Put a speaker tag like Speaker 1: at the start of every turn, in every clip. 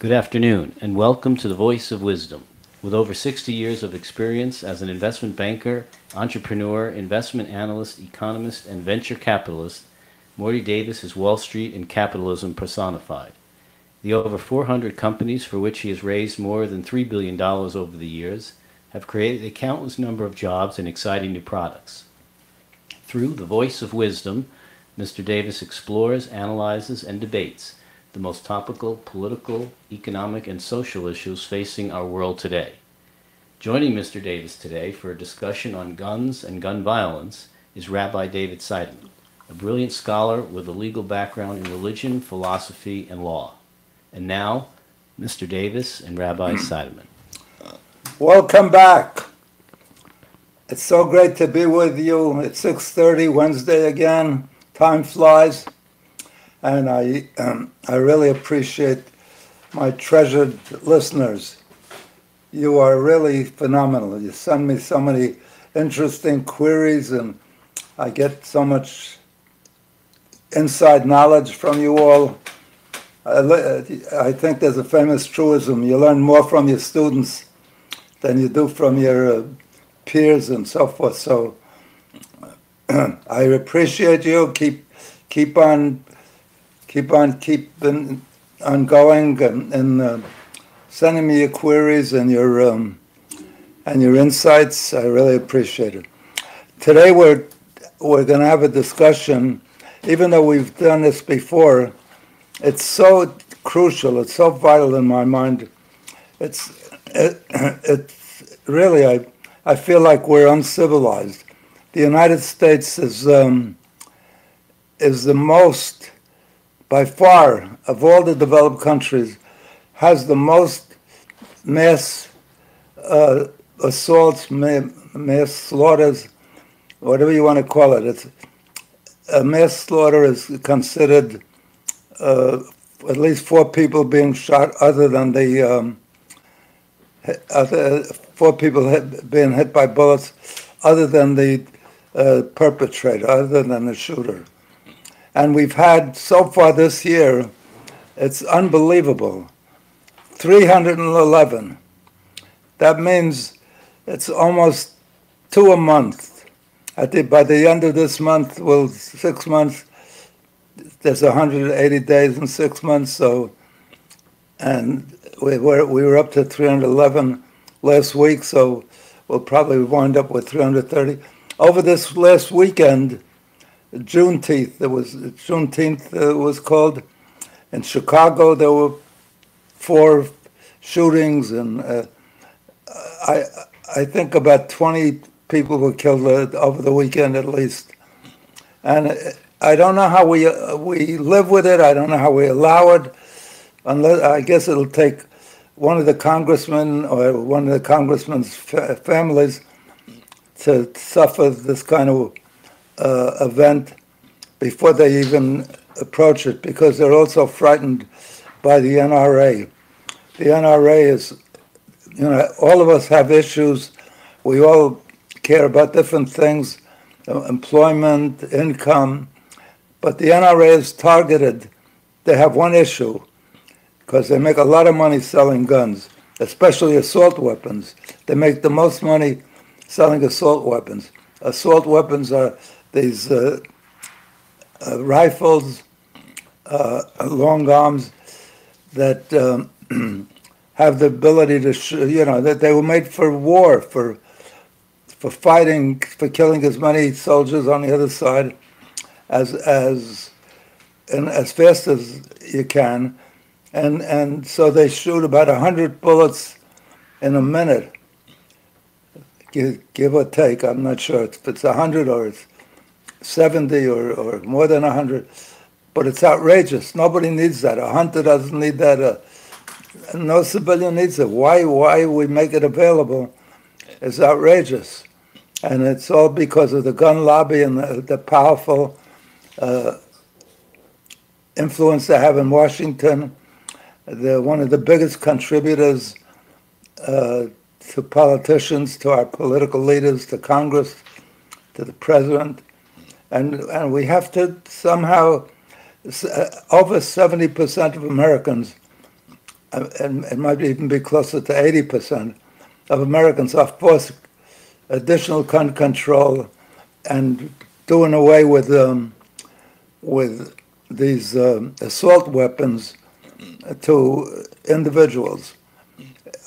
Speaker 1: Good afternoon, and welcome to the Voice of Wisdom. With over 60 years of experience as an investment banker, entrepreneur, investment analyst, economist, and venture capitalist, Morty Davis is Wall Street and capitalism personified. The over 400 companies for which he has raised more than $3 billion over the years have created a countless number of jobs and exciting new products. Through the Voice of Wisdom, Mr. Davis explores, analyzes, and debates the most topical political, economic, and social issues facing our world today. Joining Mr. Davis today for a discussion on guns and gun violence is Rabbi David Seidemann, a brilliant scholar with a legal background in religion, philosophy, and law. And now, Mr. Davis and Rabbi hmm. Seidemann.
Speaker 2: Welcome back. It's so great to be with you. It's 6:30 Wednesday again. Time flies and I, um, I really appreciate my treasured listeners. You are really phenomenal. You send me so many interesting queries, and I get so much inside knowledge from you all. I, I think there's a famous truism you learn more from your students than you do from your uh, peers and so forth. So I appreciate you. Keep keep on keep on keeping on going and, and uh, sending me your queries and your um, and your insights. I really appreciate it. Today we're we're going to have a discussion, even though we've done this before. It's so crucial. It's so vital in my mind. It's it, it's really I I feel like we're uncivilized. The United States is um, is the most by far, of all the developed countries, has the most mass uh, assaults, mass slaughters, whatever you want to call it. It's, a mass slaughter is considered uh, at least four people being shot, other than the um, other, four people hit, being hit by bullets, other than the uh, perpetrator, other than the shooter. And we've had so far this year, it's unbelievable 311. That means it's almost two a month. I think by the end of this month, well, six months, there's 180 days in six months. So, and we were, we were up to 311 last week, so we'll probably wind up with 330. Over this last weekend, Juneteenth. There was Juneteenth uh, was called in Chicago. There were four shootings, and uh, I I think about twenty people were killed uh, over the weekend at least. And I don't know how we uh, we live with it. I don't know how we allow it. Unless I guess it'll take one of the congressmen or one of the congressmen's fa- families to suffer this kind of uh, event before they even approach it because they're also frightened by the NRA. The NRA is, you know, all of us have issues. We all care about different things uh, employment, income. But the NRA is targeted. They have one issue because they make a lot of money selling guns, especially assault weapons. They make the most money selling assault weapons. Assault weapons are these uh, uh, rifles, uh, long arms that um, have the ability to, sh- you know, that they were made for war, for for fighting, for killing as many soldiers on the other side as as and as fast as you can, and and so they shoot about hundred bullets in a minute, give, give or take. I'm not sure if it's hundred or it's 70 or, or more than 100, but it's outrageous. Nobody needs that. A hunter doesn't need that. No civilian needs it. Why, why we make it available is outrageous. And it's all because of the gun lobby and the, the powerful uh, influence they have in Washington. They're one of the biggest contributors uh, to politicians, to our political leaders, to Congress, to the president and and we have to somehow uh, over 70% of Americans uh, and it might even be closer to 80% of Americans are for additional gun control and doing away with um, with these um, assault weapons to individuals.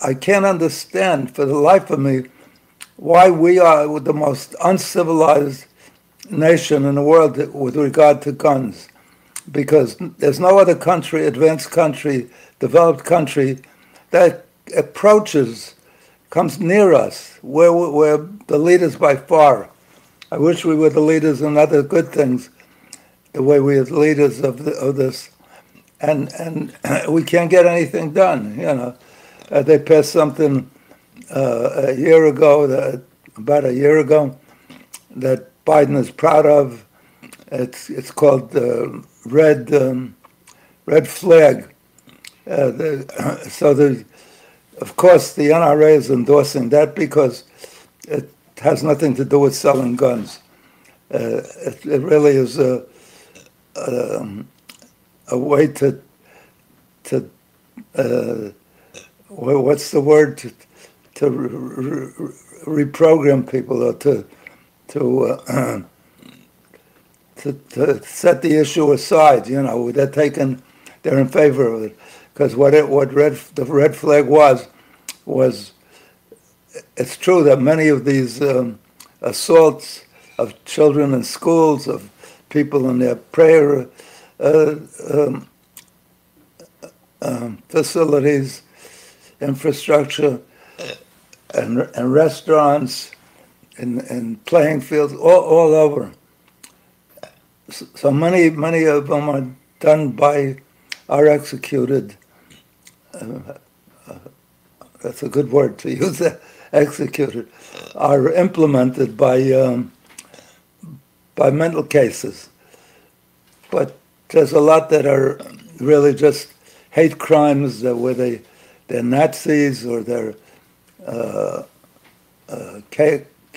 Speaker 2: I can't understand for the life of me why we are the most uncivilized nation in the world with regard to guns. Because there's no other country, advanced country, developed country, that approaches, comes near us. We're, we're the leaders by far. I wish we were the leaders in other good things, the way we are the leaders of, the, of this. And, and we can't get anything done, you know. Uh, they passed something uh, a year ago, that, about a year ago, that Biden is proud of. It's it's called the red um, red flag. Uh, the, so the, of course, the NRA is endorsing that because it has nothing to do with selling guns. Uh, it, it, really is a, a, um, a way to to uh, what's the word to, to re- reprogram people or to to, uh, to to set the issue aside. You know, they're taking they're in favor of it because what it what red the red flag was was it's true that many of these um, assaults of children in schools of people in their prayer uh, um, um, facilities infrastructure and, and restaurants and, and playing fields all, all over. So many, many of them are done by, are executed. Uh, uh, that's a good word to use, executed, are implemented by, um, by mental cases. But there's a lot that are really just hate crimes that where they they're Nazis or they're uh, uh,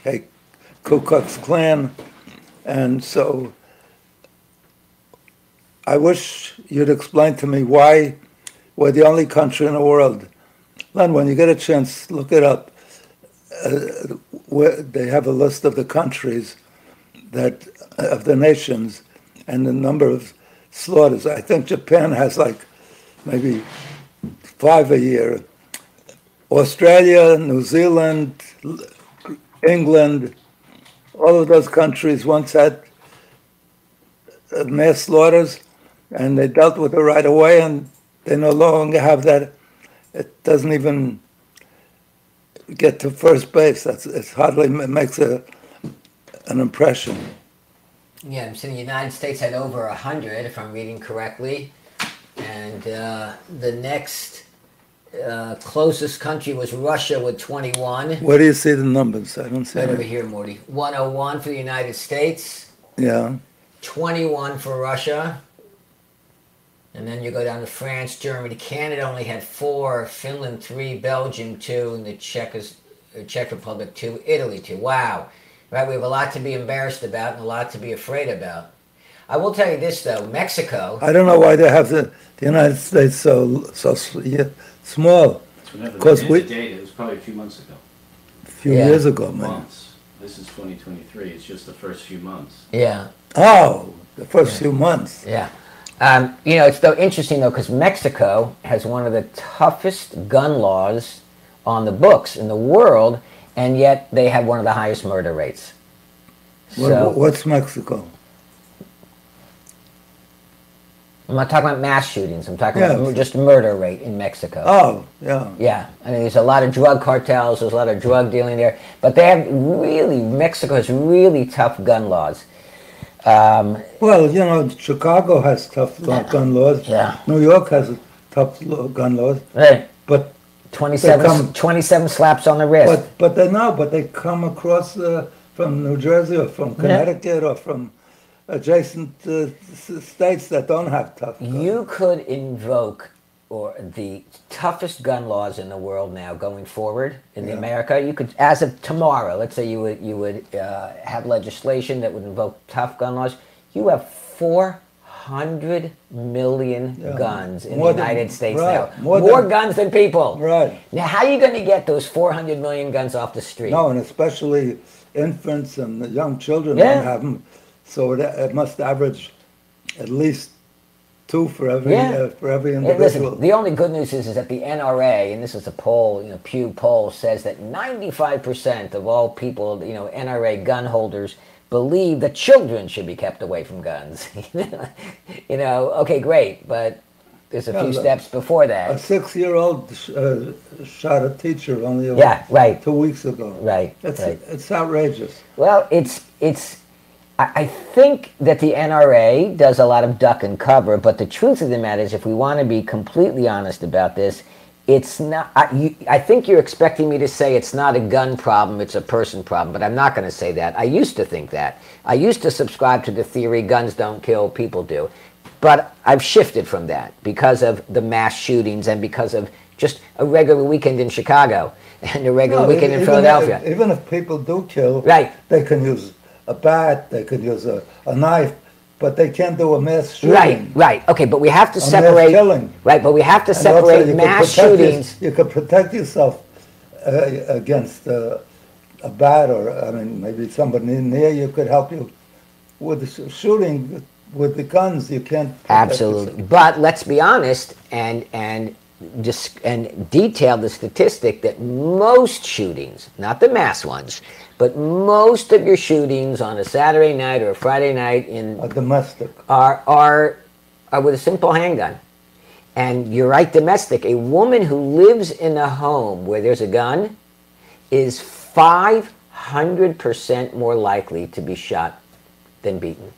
Speaker 2: K, Ku Klux Klan. And so I wish you'd explain to me why we're the only country in the world. Len, when you get a chance, look it up. Uh, they have a list of the countries that of the nations and the number of slaughters. I think Japan has like maybe five a year. Australia, New Zealand, England, all of those countries once had mass slaughters, and they dealt with it right away, and they no longer have that. It doesn't even get to first base. That's it hardly makes a an impression.
Speaker 3: Yeah, I'm so the United States had over a hundred, if I'm reading correctly, and uh, the next uh, closest country was Russia with 21.
Speaker 2: Where do you see the numbers? I don't see
Speaker 3: Right over here, Morty. 101 for the United States,
Speaker 2: Yeah.
Speaker 3: 21 for Russia. And then you go down to France, Germany, Canada only had four, Finland three, Belgium two, and the Czech, is, uh, Czech Republic two, Italy two. Wow. Right, we have a lot to be embarrassed about and a lot to be afraid about. I will tell you this though, Mexico.
Speaker 2: I don't know why they have the, the United States so so yeah, small.
Speaker 1: Because we data, it was probably a few months ago.
Speaker 2: A few yeah. years ago, man.
Speaker 1: Months. This is 2023. It's just the first few months.
Speaker 3: Yeah.
Speaker 2: Oh, the first yeah. few months.
Speaker 3: Yeah. Um, you know, it's so interesting though because Mexico has one of the toughest gun laws on the books in the world, and yet they have one of the highest murder rates.
Speaker 2: So, what's Mexico?
Speaker 3: I'm not talking about mass shootings. I'm talking yeah. about just murder rate in Mexico.
Speaker 2: Oh, yeah.
Speaker 3: Yeah. I mean, there's a lot of drug cartels. There's a lot of drug dealing there. But they have really, Mexico has really tough gun laws. Um,
Speaker 2: well, you know, Chicago has tough yeah. gun laws.
Speaker 3: Yeah.
Speaker 2: New York has tough gun laws.
Speaker 3: Right.
Speaker 2: But
Speaker 3: 27, come, 27 slaps on the wrist.
Speaker 2: But, but they know, but they come across uh, from New Jersey or from Connecticut yeah. or from adjacent uh, states that don't have tough guns.
Speaker 3: You could invoke or the toughest gun laws in the world now going forward in yeah. America. You could, as of tomorrow, let's say you would you would uh, have legislation that would invoke tough gun laws. You have 400 million
Speaker 2: Yeah.
Speaker 3: guns in
Speaker 2: More
Speaker 3: the
Speaker 2: than-
Speaker 3: United States
Speaker 2: right.
Speaker 3: now.
Speaker 2: More
Speaker 3: More,
Speaker 2: than-
Speaker 3: guns than people.
Speaker 2: Right.
Speaker 3: Now, how are you going to get those 400 million guns off the street?
Speaker 2: No, and especially infants and the young children
Speaker 3: Yeah.
Speaker 2: don't have them. So it, it must average at least two for every
Speaker 3: Yeah.
Speaker 2: uh, for every individual.
Speaker 3: listen, the only good news is, is that the NRA, and this is a poll, you know, Pew poll, says that 95% of all people, you know, NRA gun holders believe that children should be kept away from guns. you know, okay, great, but there's a
Speaker 2: Yeah,
Speaker 3: few
Speaker 2: look,
Speaker 3: steps before that.
Speaker 2: a six-year-old sh- uh, shot a teacher only
Speaker 3: Yeah, right,
Speaker 2: two weeks ago.
Speaker 3: right,
Speaker 2: It's
Speaker 3: right.
Speaker 2: it's outrageous.
Speaker 3: Well, it's it's. I think that the NRA does a lot of duck and cover, but the truth of the matter is, if we want to be completely honest about this, it's not. I, you, I think you're expecting me to say it's not a gun problem; it's a person problem. But I'm not going to say that. I used to think that. I used to subscribe to the theory: guns don't kill, people do. But I've shifted from that because of the mass shootings and because of just a regular weekend in Chicago and a regular
Speaker 2: No,
Speaker 3: weekend
Speaker 2: e-
Speaker 3: in
Speaker 2: even
Speaker 3: Philadelphia.
Speaker 2: If, even if people do kill,
Speaker 3: Right.
Speaker 2: they can use a bat, they could use a, a knife, but they can't do a mass shooting.
Speaker 3: Right, right. Okay, but we have to
Speaker 2: mass
Speaker 3: separate.
Speaker 2: killing.
Speaker 3: Right, but we have to
Speaker 2: And
Speaker 3: separate mass
Speaker 2: protect your-
Speaker 3: shootings.
Speaker 2: you could protect yourself uh, against uh, a bat, or I mean, maybe somebody near you could help you with the sh- shooting with the guns. You can't.
Speaker 3: Absolutely.
Speaker 2: yourself.
Speaker 3: But let's be honest and and just and detail the statistic that most shootings, not the mass ones, but most of your shootings on a Saturday night or a Friday night in
Speaker 2: A domestic.
Speaker 3: are are are with a simple handgun. And you're right, domestic. A woman who lives in a home where there's a gun is 500% more likely to be shot than beaten.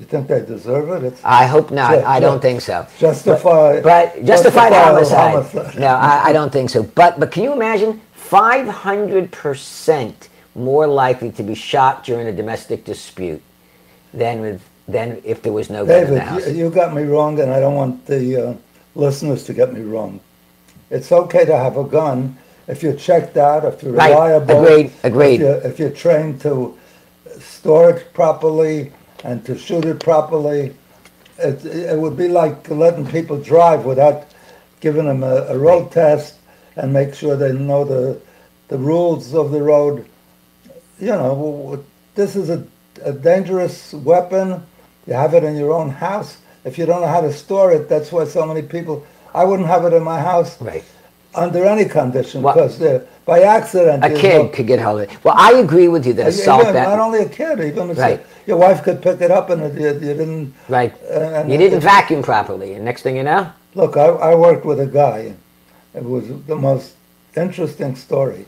Speaker 2: You think they deserve it? It's
Speaker 3: I hope not.
Speaker 2: Ju-
Speaker 3: I don't think so.
Speaker 2: justify.
Speaker 3: But justified
Speaker 2: justify
Speaker 3: homicide. No, I, I don't think so. But but can you imagine 500% more likely to be shot during a domestic dispute than with than if there was no gun in the
Speaker 2: David,
Speaker 3: house?
Speaker 2: you, you got me wrong, and I don't want the uh, listeners to get me wrong. It's okay to have a gun if you're checked out, if you're
Speaker 3: Right.
Speaker 2: reliable.
Speaker 3: Agreed. Agreed.
Speaker 2: If you're, if you're trained to store it properly and to shoot it properly. It, it would be like letting people drive without giving them a, a road test and make sure they know the the rules of the road. You know, this is a, a dangerous weapon. You have it in your own house. If you don't know how to store it, that's why so many people. I wouldn't have it in my house
Speaker 3: Right.
Speaker 2: under any condition
Speaker 3: Well-
Speaker 2: because uh, by accident.
Speaker 3: A kid could get hold of it. Well, I agree with you that
Speaker 2: even-
Speaker 3: assault
Speaker 2: not only a kid, even if
Speaker 3: Right.
Speaker 2: your wife could pick it up and it, you, you didn't.
Speaker 3: right.
Speaker 2: uh, and
Speaker 3: You didn't
Speaker 2: it-
Speaker 3: vacuum properly, and next thing you know,
Speaker 2: Look, I, I worked with a guy. It was the most interesting story.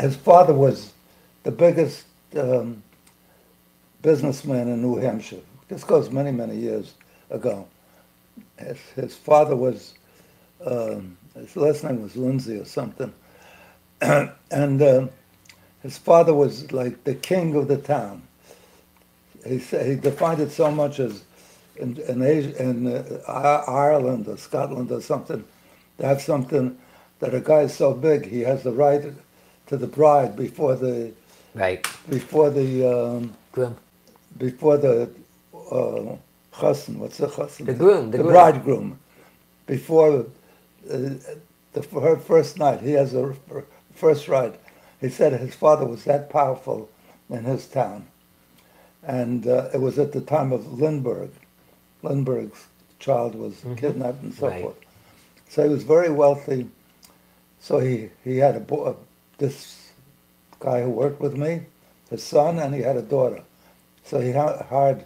Speaker 2: His father was the biggest um, businessman in New Hampshire. This goes many, many years ago. His, his father was, um, his last name was Lindsay or something. and uh, his father was like the king of the town. He, he defined it so much as in, in, Asia, in uh, Ireland or Scotland or something, to have something that a guy is so big he has the right to the bride before the
Speaker 3: right.
Speaker 2: before the um,
Speaker 3: Groom.
Speaker 2: before the uh. What's the chassan?
Speaker 3: The groom, the
Speaker 2: The,
Speaker 3: groom.
Speaker 2: bridegroom. Before uh, the her first night, he has a first ride. He said his father was that powerful in his town, and uh, it was at the time of Lindbergh. Lindbergh's child was kidnapped and so
Speaker 3: Right.
Speaker 2: forth. So he was very wealthy. So he, he had a boy, this guy who worked with me, his son, and he had a daughter. So he hired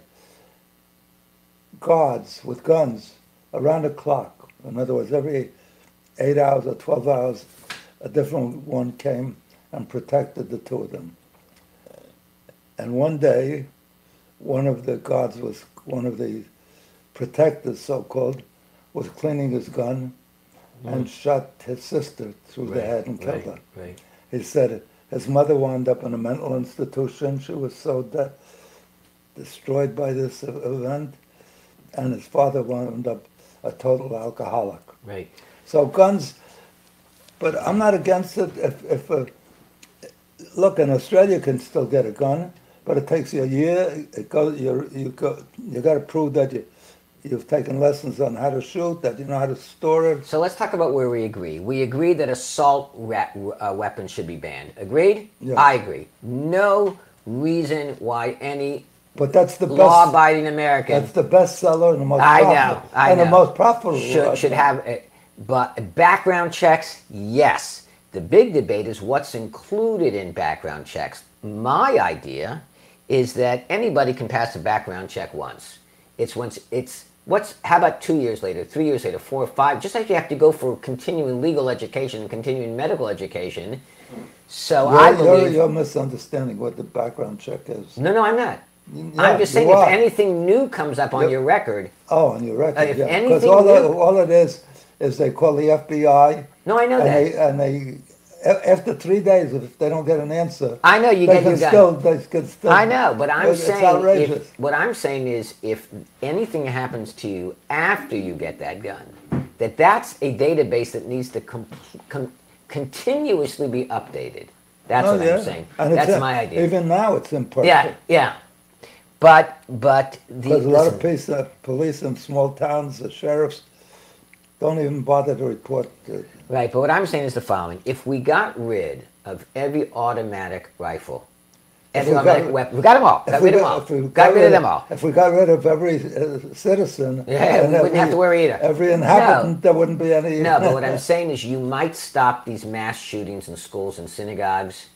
Speaker 2: guards with guns around the clock. In other words, every eight hours or 12 hours, a different one came and protected the two of them. And one day, one of the guards was, one of the protectors, so-called, was cleaning his gun and mm. shot his sister through the head and killed her.
Speaker 3: Right.
Speaker 2: He said his mother wound up in a mental institution. She was so de- destroyed by this event. And his father wound up a total alcoholic.
Speaker 3: Right.
Speaker 2: So guns, but I'm not against it. If, if a, look, in Australia you can still get a gun. but it takes you a year. It goes, you you go, you got to prove that you you've taken lessons on how to shoot, that you know how to store it.
Speaker 3: So let's talk about where we agree. We agree that assault uh, weapons should be banned. Agreed?
Speaker 2: Yeah.
Speaker 3: I agree. No reason why any
Speaker 2: But that's the best.
Speaker 3: law-abiding American
Speaker 2: That's the best seller and the most
Speaker 3: I know,
Speaker 2: profitable,
Speaker 3: I
Speaker 2: and
Speaker 3: know.
Speaker 2: the most profitable.
Speaker 3: should, should have a, but background checks yes the big debate is what's included in background checks my idea is that anybody can pass a background check once it's once it's what's how about two years later three years later four or five just like you have to go for continuing legal education and continuing medical education so i
Speaker 2: You're, you're,
Speaker 3: believe
Speaker 2: you're misunderstanding what the background check is.
Speaker 3: no no i'm not
Speaker 2: Yeah,
Speaker 3: i'm just saying if
Speaker 2: are.
Speaker 3: anything new comes up on
Speaker 2: Yep.
Speaker 3: your record
Speaker 2: Oh, on your record,
Speaker 3: Uh, if
Speaker 2: yeah. Because
Speaker 3: anything
Speaker 2: all,
Speaker 3: new-
Speaker 2: all it is is they call the FBI.
Speaker 3: no i know
Speaker 2: and
Speaker 3: that
Speaker 2: they and they after three days, if they don't get an answer,
Speaker 3: i know you
Speaker 2: they
Speaker 3: get
Speaker 2: can
Speaker 3: your
Speaker 2: still they can still.
Speaker 3: I know, but I'm
Speaker 2: it's
Speaker 3: saying
Speaker 2: outrageous.
Speaker 3: if, what I'm saying is if anything happens to you after you get that gun, that that's a database that needs to com- com- continuously be updated. That's
Speaker 2: Oh,
Speaker 3: what
Speaker 2: yeah.
Speaker 3: I'm saying.
Speaker 2: And
Speaker 3: That's my idea.
Speaker 2: Even now, it's imperfect.
Speaker 3: yeah, yeah. But but the
Speaker 2: Because a lot of police, uh, police in small towns, the sheriffs, don't even bother to report. Uh,
Speaker 3: right. But what I'm saying is the following: if we got rid of every automatic rifle,
Speaker 2: If
Speaker 3: every
Speaker 2: we got-
Speaker 3: automatic weapon, we got them all. Got rid of them
Speaker 2: got-
Speaker 3: all.
Speaker 2: if we
Speaker 3: Got rid of them all.
Speaker 2: If we got rid of every uh, citizen,
Speaker 3: Yeah, we wouldn't have to worry either.
Speaker 2: Every inhabitant, there wouldn't be any.
Speaker 3: No, but what I'm saying is you might stop these mass shootings in schools and synagogues.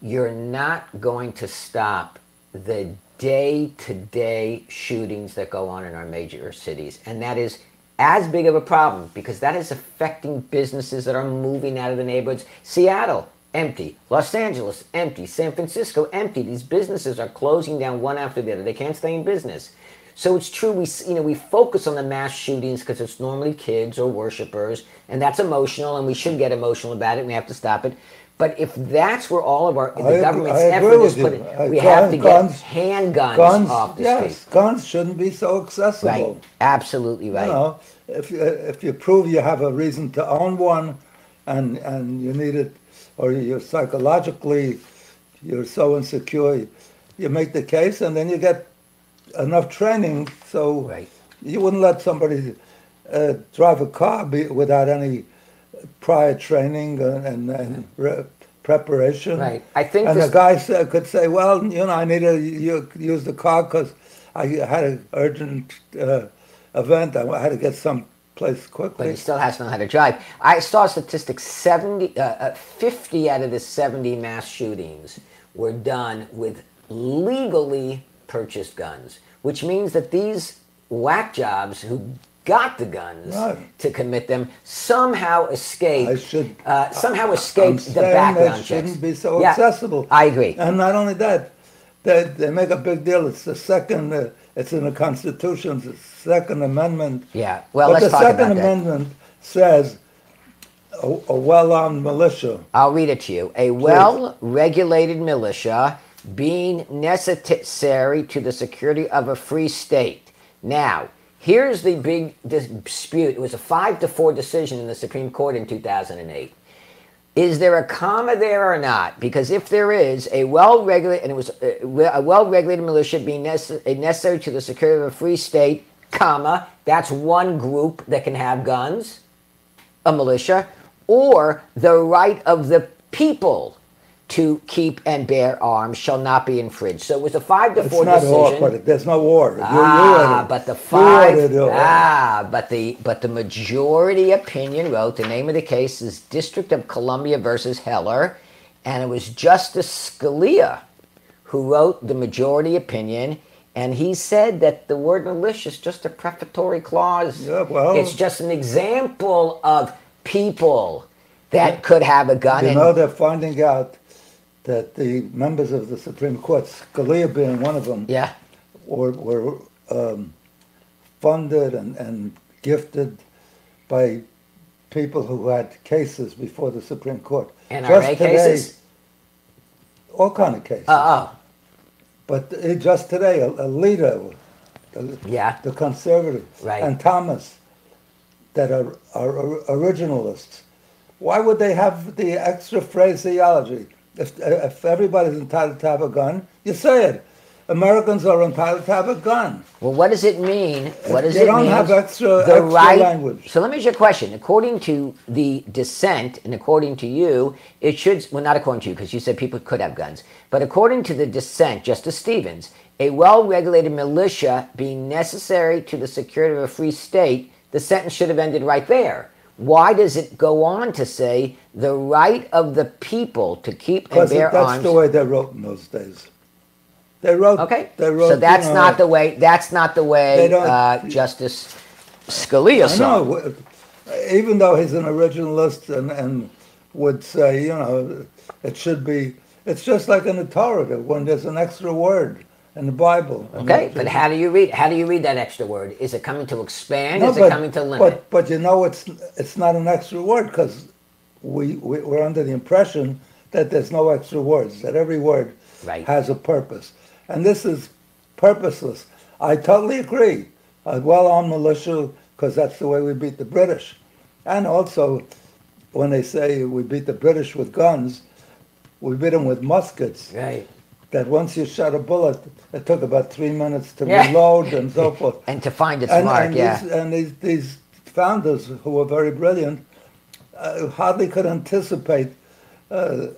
Speaker 3: You're not going to stop the day to day shootings that go on in our major cities. And that is as big of a problem because that is affecting businesses that are moving out of the neighborhoods. Seattle, empty. Los Angeles, empty. San Francisco, empty. These businesses are closing down one after the other. They can't stay in business. So it's true. We you know we focus on the mass shootings because it's normally kids or worshipers, and that's emotional, and we should get emotional about it. We have to stop it. But if that's where all of our the
Speaker 2: agree-
Speaker 3: government's
Speaker 2: I
Speaker 3: effort is put,
Speaker 2: Uh,
Speaker 3: we have to
Speaker 2: guns-
Speaker 3: get handguns
Speaker 2: guns,
Speaker 3: off the
Speaker 2: yes,
Speaker 3: street.
Speaker 2: guns shouldn't be so accessible.
Speaker 3: Right. Absolutely right.
Speaker 2: You know, if you, if you prove you have a reason to own one, and and you need it, or you're psychologically, you're so insecure, you make the case, and then you get enough training, so
Speaker 3: Right.
Speaker 2: you wouldn't let somebody uh, drive a car be, without any prior training and, and, and re- preparation.
Speaker 3: Right. I think
Speaker 2: And
Speaker 3: this-
Speaker 2: the guy sa- could say, "Well, you know, I need to use the car because I had an urgent uh, event. I had to get someplace
Speaker 3: but
Speaker 2: quickly."
Speaker 3: he still has to know how to drive. I saw statistics 70, uh, uh, 50 out of the 70 mass shootings were done with legally purchased guns, which means that these whack jobs who got the guns
Speaker 2: Right.
Speaker 3: to commit them somehow escape.
Speaker 2: I should-
Speaker 3: uh, somehow
Speaker 2: I'm
Speaker 3: the background
Speaker 2: they
Speaker 3: checks.
Speaker 2: shouldn't be so
Speaker 3: Yeah,
Speaker 2: accessible.
Speaker 3: I agree.
Speaker 2: And not only that, they, they make a big deal. It's the second. Uh, it's in the Constitution. the Second Amendment.
Speaker 3: Yeah. Well,
Speaker 2: but
Speaker 3: let's
Speaker 2: the
Speaker 3: talk
Speaker 2: Second
Speaker 3: about that.
Speaker 2: Amendment says a, a well-armed militia.
Speaker 3: I'll read it to you. A well regulated militia being necessary to the security of a free state. Now, here's the big dispute. It was a five to four decision in the Supreme Court in 2008. Is there a comma there or not? Because if there is, a well-regulated and it was uh, a well-regulated militia being nece- necessary to the security of a free state, comma, that's one group that can have guns a militia, or the right of the people to keep and bear arms shall not be infringed. So it was a five to
Speaker 2: It's
Speaker 3: four
Speaker 2: not war,
Speaker 3: decision.
Speaker 2: but there's no war.
Speaker 3: Ah, but the five. Ah, but the but the majority opinion wrote the name of the case is District of Columbia versus Heller, and it was Justice Scalia who wrote the majority opinion, and he said that the word malicious is just a prefatory clause.
Speaker 2: Yeah, well-
Speaker 3: it's just an example of people that could have a gun.
Speaker 2: You know, they're finding out that the members of the Supreme Court, Scalia being one of them,
Speaker 3: yeah,
Speaker 2: were, were um, funded and, and gifted by people who had cases before the Supreme Court.
Speaker 3: NRA cases.
Speaker 2: All kind of cases.
Speaker 3: Uh, oh,
Speaker 2: But uh, just today, a, a leader, the,
Speaker 3: Yeah.
Speaker 2: the conservative,
Speaker 3: Right.
Speaker 2: and Thomas, that are, are originalists. Why would they have the extra phraseology? If, if everybody's entitled to have a gun, You say it. Americans are entitled to have a gun.
Speaker 3: Well, what does it mean? What does
Speaker 2: They
Speaker 3: it
Speaker 2: don't
Speaker 3: mean?
Speaker 2: have extra-
Speaker 3: the
Speaker 2: extra
Speaker 3: right.
Speaker 2: language.
Speaker 3: So let me ask you a question. According to the dissent, and according to you, it should. Well, not according to you, because you said people could have guns. But according to the dissent, Justice Stevens, a well-regulated militia being necessary to the security of a free state, the sentence should have ended right there. Why does it go on to say the right of the people to keep and bear
Speaker 2: that's
Speaker 3: arms?
Speaker 2: That's the way they wrote in those days. They wrote.
Speaker 3: Okay,
Speaker 2: They wrote.
Speaker 3: so that's
Speaker 2: you know,
Speaker 3: not the way. That's not the way uh, Justice Scalia saw.
Speaker 2: know. Even though he's an originalist and, and would say, you know, it should be. It's just like in the Torah when there's an extra word in the Bible.
Speaker 3: Okay, but how do you read? How do you read that extra word? Is it coming to expand?
Speaker 2: No,
Speaker 3: is it
Speaker 2: but-
Speaker 3: coming to limit?
Speaker 2: But but you know it's it's not an extra word because we, we we're under the impression that there's no extra words that every word
Speaker 3: Right.
Speaker 2: has a purpose, and this is purposeless. I totally agree. Uh, a well-armed militia because that's the way we beat the British, and also when they say we beat the British with guns, we beat them with muskets.
Speaker 3: right.
Speaker 2: That once you shot a bullet, it took about three minutes to
Speaker 3: Yeah.
Speaker 2: reload and so forth
Speaker 3: And to find its
Speaker 2: and,
Speaker 3: mark,
Speaker 2: and
Speaker 3: yeah.
Speaker 2: these, and these, these founders who were very brilliant uh, hardly could anticipate uh,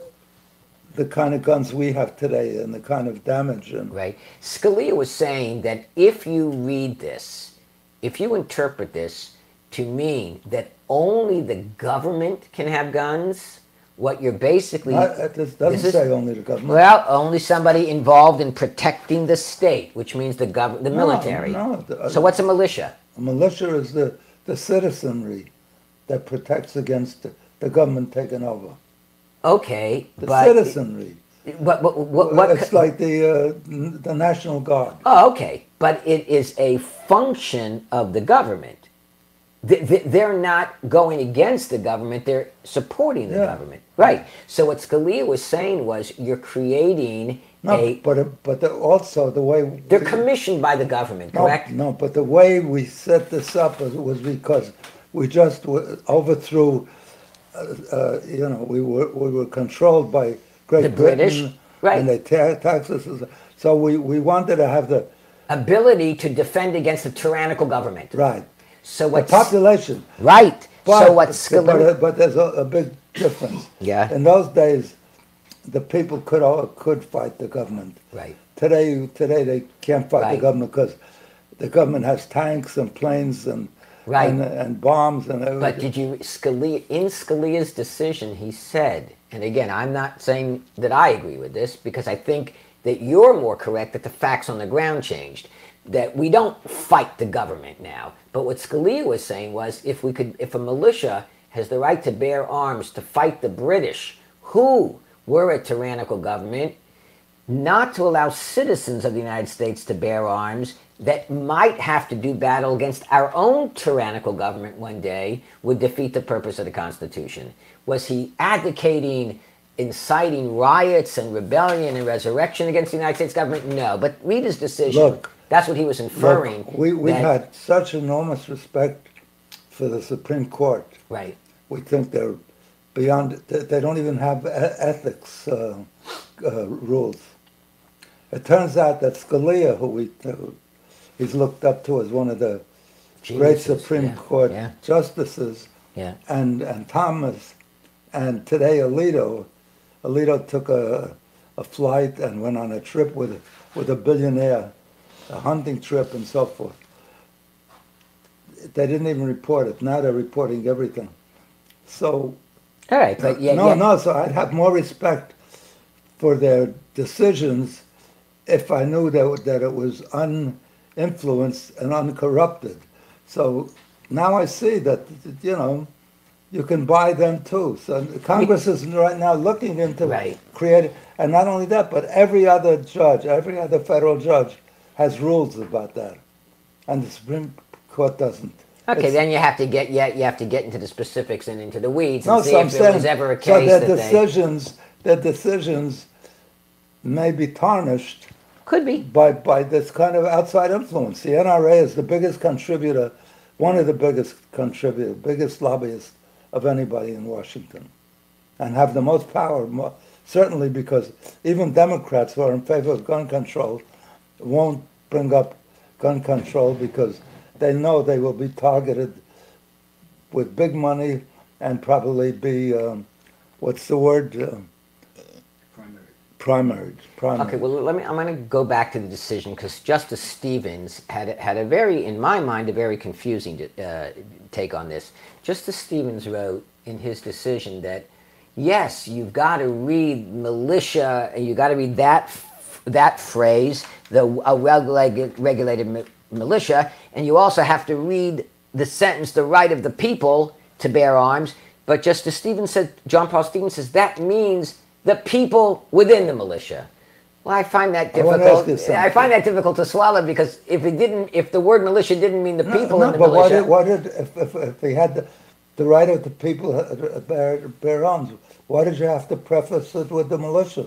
Speaker 2: the kind of guns we have today and the kind of damage and
Speaker 3: Right. Scalia was saying that if you read this, if you interpret this to mean that only the government can have guns, what you're basically
Speaker 2: I- it doesn't
Speaker 3: This
Speaker 2: say only the government.
Speaker 3: well, only somebody involved in protecting the state, which means the gov- the
Speaker 2: No,
Speaker 3: military.
Speaker 2: no, the-
Speaker 3: so what's a militia?
Speaker 2: A militia is the, the citizenry that protects against the, the government taking over.
Speaker 3: Okay,
Speaker 2: The
Speaker 3: but
Speaker 2: citizenry.
Speaker 3: But, but what, what
Speaker 2: it's like the uh, the National Guard.
Speaker 3: Oh, okay. But it is a function of the government. Th- th- They're not going against the government, they're supporting the
Speaker 2: Yeah.
Speaker 3: government. Right. So what Scalia was saying was you're creating
Speaker 2: No,
Speaker 3: a.
Speaker 2: but but the, also the way
Speaker 3: They're commissioned by the government,
Speaker 2: No,
Speaker 3: correct?
Speaker 2: No, but the way we set this up was, was because we just overthrew. Uh, uh, you know, we were we were controlled by Great
Speaker 3: The British,
Speaker 2: Britain,
Speaker 3: right.
Speaker 2: And they ta- taxed us, so we, we wanted to have the
Speaker 3: Ability to defend against a tyrannical government.
Speaker 2: right
Speaker 3: So
Speaker 2: the
Speaker 3: what?
Speaker 2: population.
Speaker 3: Right.
Speaker 2: But,
Speaker 3: so what
Speaker 2: but,
Speaker 3: Scalia.
Speaker 2: but there's a, a big difference.
Speaker 3: Yeah.
Speaker 2: In those days, the people could all, could fight the government.
Speaker 3: Right.
Speaker 2: Today, today they can't fight
Speaker 3: Right.
Speaker 2: the government because the government has tanks and planes and
Speaker 3: Right.
Speaker 2: and, and bombs and everything.
Speaker 3: But did you Scalia in Scalia's decision? He said, and again, I'm not saying that I agree with this because I think that you're more correct that the facts on the ground changed. That we don't fight the government now. But what Scalia was saying was, if we could, if a militia has the right to bear arms to fight the British, who were a tyrannical government, not to allow citizens of the United States to bear arms that might have to do battle against our own tyrannical government one day would defeat the purpose of the Constitution. Was he advocating inciting riots and rebellion and resurrection against the United States government? No. But read his decision.
Speaker 2: Look,
Speaker 3: That's what he was inferring.
Speaker 2: Look, we we had such enormous respect for the Supreme Court.
Speaker 3: Right.
Speaker 2: We think they're beyond. They they don't even have e- ethics uh, uh, rules. It turns out that Scalia, who we uh, he's looked up to as one of the great Supreme
Speaker 3: yeah,
Speaker 2: Court
Speaker 3: yeah.
Speaker 2: justices,
Speaker 3: Yeah.
Speaker 2: and and Thomas, and today Alito, Alito took a a flight and went on a trip with with a billionaire, a hunting trip and so forth. They didn't even report it. Now they're reporting everything. So
Speaker 3: All right. But uh, yeah,
Speaker 2: no,
Speaker 3: yeah.
Speaker 2: no. So I'd have more respect for their decisions if I knew that that it was uninfluenced and uncorrupted. So now I see that you know you can buy them too. So Congress is right now looking into
Speaker 3: Right.
Speaker 2: creating, and not only that, but every other judge, every other federal judge has rules about that, and the Supreme Court doesn't.
Speaker 3: Okay,
Speaker 2: It's-
Speaker 3: then you have to get yeah, you have to get into the specifics and into the weeds and
Speaker 2: No,
Speaker 3: see
Speaker 2: so
Speaker 3: if there was ever a
Speaker 2: so
Speaker 3: case
Speaker 2: their
Speaker 3: that they
Speaker 2: decisions, their decisions may be tarnished
Speaker 3: could be.
Speaker 2: by, by this kind of outside influence. The NRA is the biggest contributor, one of the biggest contributor, biggest lobbyist of anybody in Washington, and have the most power, mo- certainly because even Democrats who are in favor of gun control won't bring up gun control because they know they will be targeted with big money and probably be, um, what's the word? Uh, primary. Primary.
Speaker 3: Okay, well, let me. I'm going to go back to the decision because Justice Stevens had had a very, in my mind, a very confusing uh, take on this. Justice Stevens wrote in his decision that yes, you've got to read militia, and you got to read that that phrase, the a regulated, regulated militia, and you also have to read the sentence, the right of the people to bear arms. But Justice Stevens said, John Paul Stevens says that means the people within the militia. Well, I find that difficult. I, I, find that difficult to swallow because if it didn't, if the word militia didn't mean the people no, no, in the
Speaker 2: but
Speaker 3: militia,
Speaker 2: why did, why did if, if, if they had the, the right of the people to bear, bear arms, why did you have to preface it with the militia?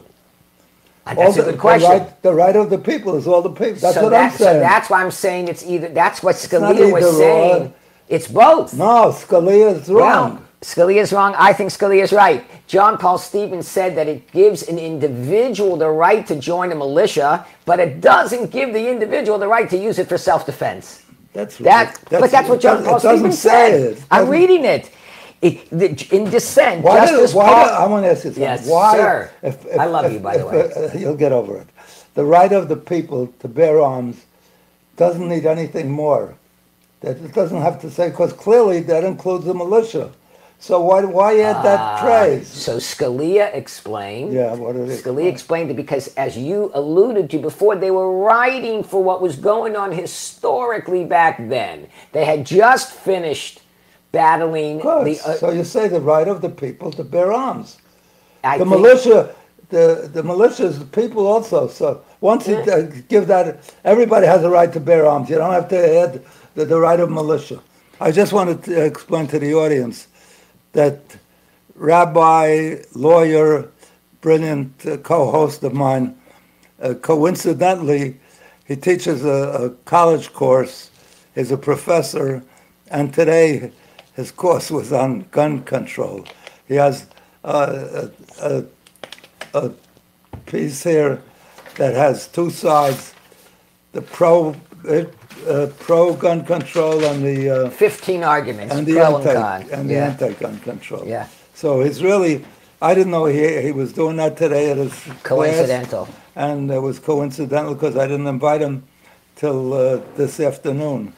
Speaker 3: Uh, that's all a
Speaker 2: the,
Speaker 3: good question.
Speaker 2: The right, the right, of the people is all the people. That's
Speaker 3: so
Speaker 2: what
Speaker 3: that,
Speaker 2: I'm saying.
Speaker 3: So that's why I'm saying it's either. That's what Scalia was saying. Or, it's both.
Speaker 2: No, Scalia is wrong.
Speaker 3: Well, Scalia is wrong. I think Scalia is right. John Paul Stevens said that it gives an individual the right to join a militia, but it doesn't give the individual the right to use it for self-defense.
Speaker 2: That's
Speaker 3: that. That's, but that's what John Paul Stevens said. I'm reading it. In dissent,
Speaker 2: why
Speaker 3: Justice
Speaker 2: did, why
Speaker 3: Paul.
Speaker 2: Did, I want to ask you something.
Speaker 3: Yes,
Speaker 2: why,
Speaker 3: sir.
Speaker 2: If, if,
Speaker 3: I love
Speaker 2: if,
Speaker 3: you, by the way.
Speaker 2: Uh, you'll get over it. The right of the people to bear arms doesn't need anything more. That it doesn't have to say because clearly that includes the militia. So why why add that uh, phrase?
Speaker 3: So Scalia explained.
Speaker 2: Yeah, what did
Speaker 3: Scalia explained it because, as you alluded to before, they were writing for what was going on historically back then. They had just finished battling the.
Speaker 2: Uh, so you say the right of the people to bear arms.
Speaker 3: I
Speaker 2: the militia, the the militia is the people also. So once you uh, give that, everybody has a right to bear arms. You don't have to add the, the right of militia. I just wanted to explain to the audience that rabbi, lawyer, brilliant uh, co-host of mine, uh, coincidentally, he teaches a, a, college course. He's a professor, and today his course was on gun control. He has uh, a, a, a piece here that has two sides: the pro uh, pro gun control and the uh,
Speaker 3: 15 arguments
Speaker 2: and the
Speaker 3: pro
Speaker 2: anti
Speaker 3: and,
Speaker 2: and the
Speaker 3: yeah.
Speaker 2: anti-gun control.
Speaker 3: Yeah.
Speaker 2: So he's really. I didn't know he he was doing that today at his
Speaker 3: coincidental,
Speaker 2: class, and it was coincidental because I didn't invite him till uh, this afternoon.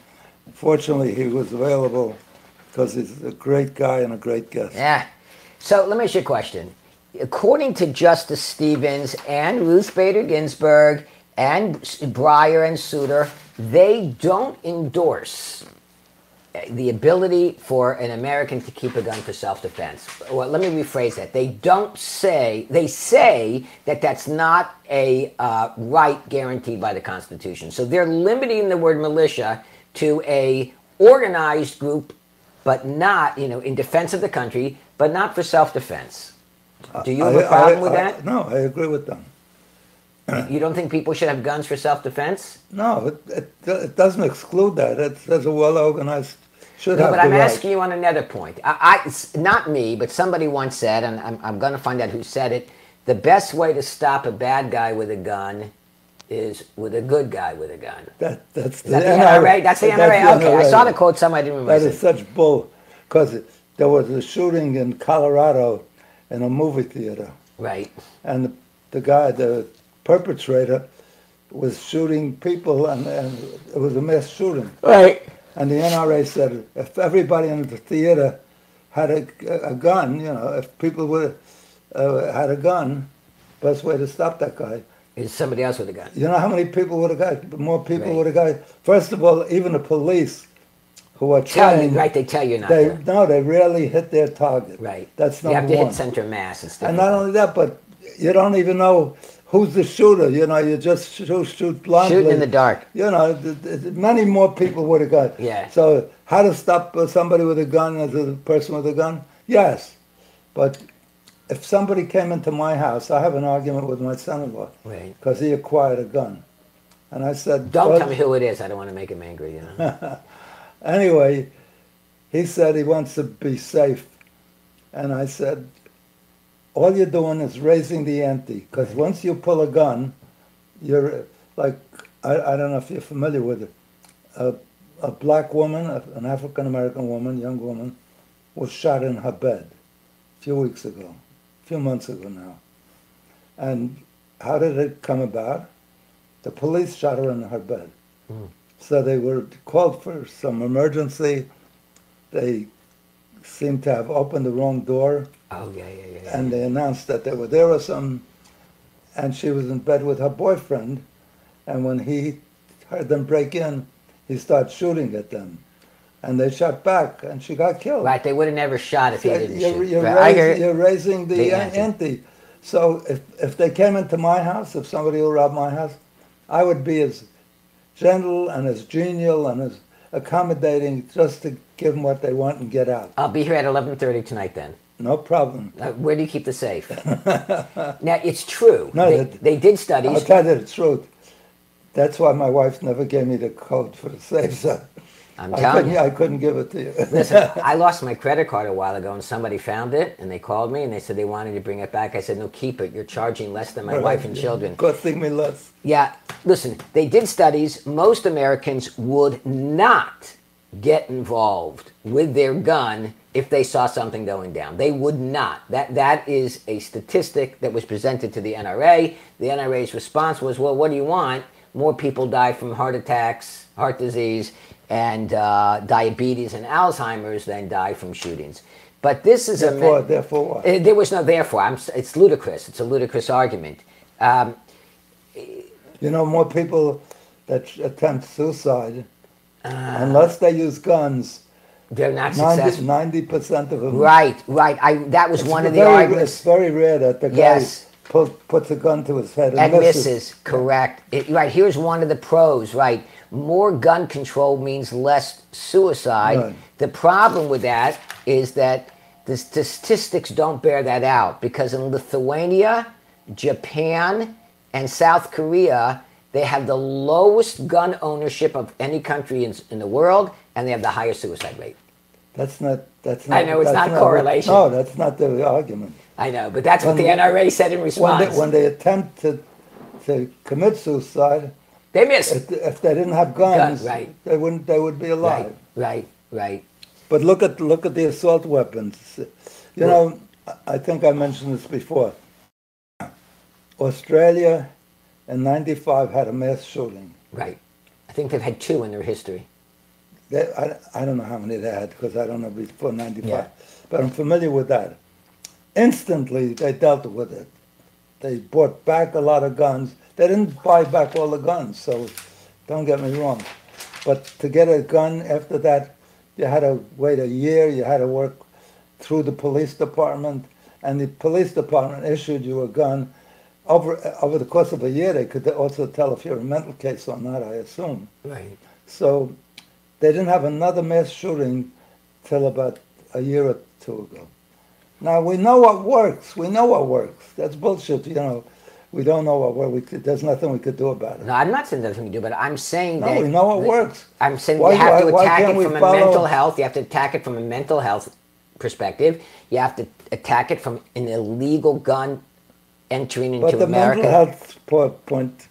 Speaker 2: Fortunately, he was available because he's a great guy and a great guest.
Speaker 3: Yeah. So let me ask you a question. According to Justice Stevens and Ruth Bader Ginsburg and Breyer and Souter, they don't endorse the ability for an American to keep a gun for self-defense. Well, let me rephrase that. They don't say, they say that that's not a uh, right guaranteed by the Constitution. So they're limiting the word militia to a organized group, but not, you know, in defense of the country, but not for self-defense. Do you have
Speaker 2: I,
Speaker 3: a problem
Speaker 2: I,
Speaker 3: with
Speaker 2: I,
Speaker 3: that?
Speaker 2: No, I agree with them.
Speaker 3: You don't think people should have guns for self-defense?
Speaker 2: No, it, it, it doesn't exclude that. It's, there's a well-organized should
Speaker 3: no,
Speaker 2: have
Speaker 3: but I'm
Speaker 2: right.
Speaker 3: asking you on another point. I, I not me, but somebody once said, and I'm, I'm going to find out who said it. The best way to stop a bad guy with a gun is with a good guy with a gun.
Speaker 2: That, that's the,
Speaker 3: that the
Speaker 2: NRA.
Speaker 3: NRA. That's the NRA.
Speaker 2: That's
Speaker 3: okay,
Speaker 2: NRA.
Speaker 3: I saw the quote somewhere. I didn't remember.
Speaker 2: That is such bull, because there was a shooting in Colorado in a movie theater,
Speaker 3: Right.
Speaker 2: and the, the guy, the perpetrator, was shooting people, and, and it was a mass shooting.
Speaker 3: Right.
Speaker 2: And the NRA said if everybody in the theater had a, a gun, you know, if people would uh, had a gun, best way to stop that guy.
Speaker 3: Is somebody else with a gun?
Speaker 2: You know how many people would have got? More people
Speaker 3: Right.
Speaker 2: would have got. First of all, even the police, who are
Speaker 3: Tell you, right? They tell you not
Speaker 2: they
Speaker 3: to.
Speaker 2: no, they rarely hit their target.
Speaker 3: Right.
Speaker 2: That's
Speaker 3: not.
Speaker 2: You
Speaker 3: have to
Speaker 2: one.
Speaker 3: hit center mass and stuff.
Speaker 2: and not only that, but you don't even know who's the shooter. You know, you just shoot, shoot blindly.
Speaker 3: Shooting in the dark.
Speaker 2: You know, many more people would have got.
Speaker 3: Yeah.
Speaker 2: So how to stop uh, somebody with a gun as a person with a gun? Yes, but if somebody came into my house, I have an argument with my son-in-law
Speaker 3: Right.
Speaker 2: because he acquired a gun, and I said,
Speaker 3: Don't
Speaker 2: "Well,
Speaker 3: tell me who it is. I don't want to make him angry. You know.
Speaker 2: Anyway, he said he wants to be safe, and I said, all you're doing is raising the ante. Because once you pull a gun, you're like, I, I don't know if you're familiar with it. A, a black woman, an African American woman, young woman, was shot in her bed a few weeks ago, a few months ago now. And how did it come about? The police shot her in her bed. Hmm. So they were called for some emergency. They seemed to have opened the wrong door
Speaker 3: Oh yeah, yeah, yeah. yeah.
Speaker 2: and they announced that they were there or something. And she was in bed with her boyfriend. And when he heard them break in, he started shooting at them. And they shot back and she got killed.
Speaker 3: Right, they would have never shot if he didn't
Speaker 2: You're,
Speaker 3: shoot.
Speaker 2: you're,
Speaker 3: Right, I
Speaker 2: raising, you're raising the,
Speaker 3: the
Speaker 2: ante.
Speaker 3: ante.
Speaker 2: So if, if they came into my house, if somebody will rob my house, I would be as gentle and as genial and as accommodating just to give them what they want and get out.
Speaker 3: I'll be here at 11:30 tonight. Then,
Speaker 2: No problem.
Speaker 3: uh, where do you keep the safe? now it's true.
Speaker 2: No,
Speaker 3: they,
Speaker 2: that-
Speaker 3: they did
Speaker 2: I'll tell you the truth. That's why my wife never gave me the code for the safe. So
Speaker 3: I'm
Speaker 2: I
Speaker 3: telling you.
Speaker 2: I couldn't give it to you.
Speaker 3: Listen, I lost my credit card a while ago, and somebody found it, and they called me, and they said they wanted to bring it back. I said, "No, keep it. You're charging less than my wife and children."
Speaker 2: Costing me less.
Speaker 3: Yeah, listen, they did studies. Most Americans would not get involved with their gun if they saw something going down. They would not. That that is a statistic that was presented to the NRA. The NRA's response was, "Well, what do you want? More people die from heart attacks, heart disease, and uh, diabetes and Alzheimer's than die from shootings." But this is a me-
Speaker 2: Therefore, therefore what?
Speaker 3: uh, There was no therefore. I'm, it's ludicrous. It's a ludicrous argument. Um,
Speaker 2: You know, more people that attempt suicide,
Speaker 3: Uh.
Speaker 2: unless they use guns,
Speaker 3: they're not
Speaker 2: 90
Speaker 3: successful.
Speaker 2: percent of them.
Speaker 3: Right, right. I that was one of the
Speaker 2: very,
Speaker 3: arguments.
Speaker 2: It's very rare that the guy
Speaker 3: Yes.
Speaker 2: Put, puts a gun to his head and,
Speaker 3: And
Speaker 2: misses.
Speaker 3: misses, correct. It, right, here's one of the pros, right? More gun control means less suicide. The problem with that is that the statistics don't bear that out because in Lithuania, Japan, and South Korea, they have the lowest gun ownership of any country in, in the world, and they have the highest suicide rate.
Speaker 2: That's not. That's not.
Speaker 3: I know, it's
Speaker 2: that's
Speaker 3: not correlation.
Speaker 2: No, that's not the argument.
Speaker 3: I know, but that's what
Speaker 2: When
Speaker 3: the
Speaker 2: they-
Speaker 3: NRA said in
Speaker 2: When
Speaker 3: response.
Speaker 2: they, when they attempt to to commit suicide,
Speaker 3: they miss.
Speaker 2: if, if they didn't have guns,
Speaker 3: right.
Speaker 2: they wouldn't. They would be alive.
Speaker 3: Right, right, right.
Speaker 2: But look at look at the assault weapons. You know, I- I think I mentioned this before. Australia in '95 had a mass shooting.
Speaker 3: Right. I think they've had two in their history.
Speaker 2: They, I, I don't know how many they had because I don't know before '95,
Speaker 3: Yeah.
Speaker 2: but I'm familiar with that. Instantly, they dealt with it. They bought back a lot of guns. They didn't buy back all the guns, so don't get me wrong. But to get a gun after that, you had to wait a year. You had to work through the police department, and the police department issued you a gun. Over over the course of a year, they could also tell if you're a mental case or not. I assume.
Speaker 3: Right.
Speaker 2: So they didn't have another mass shooting till about a year or two ago. Now we know what works. We know what works. That's bullshit. You know, we don't know what works. We could, there's nothing we could do about it.
Speaker 3: No, I'm not saying there's nothing to do, but I'm saying
Speaker 2: No,
Speaker 3: that
Speaker 2: we know what
Speaker 3: that-
Speaker 2: works.
Speaker 3: I'm saying
Speaker 2: Why-
Speaker 3: you have
Speaker 2: why-
Speaker 3: to attack it
Speaker 2: we
Speaker 3: from a mental health. You have to attack it from a mental health perspective. You have to attack it from an illegal gun entering into America.
Speaker 2: But the
Speaker 3: America.
Speaker 2: mental health point,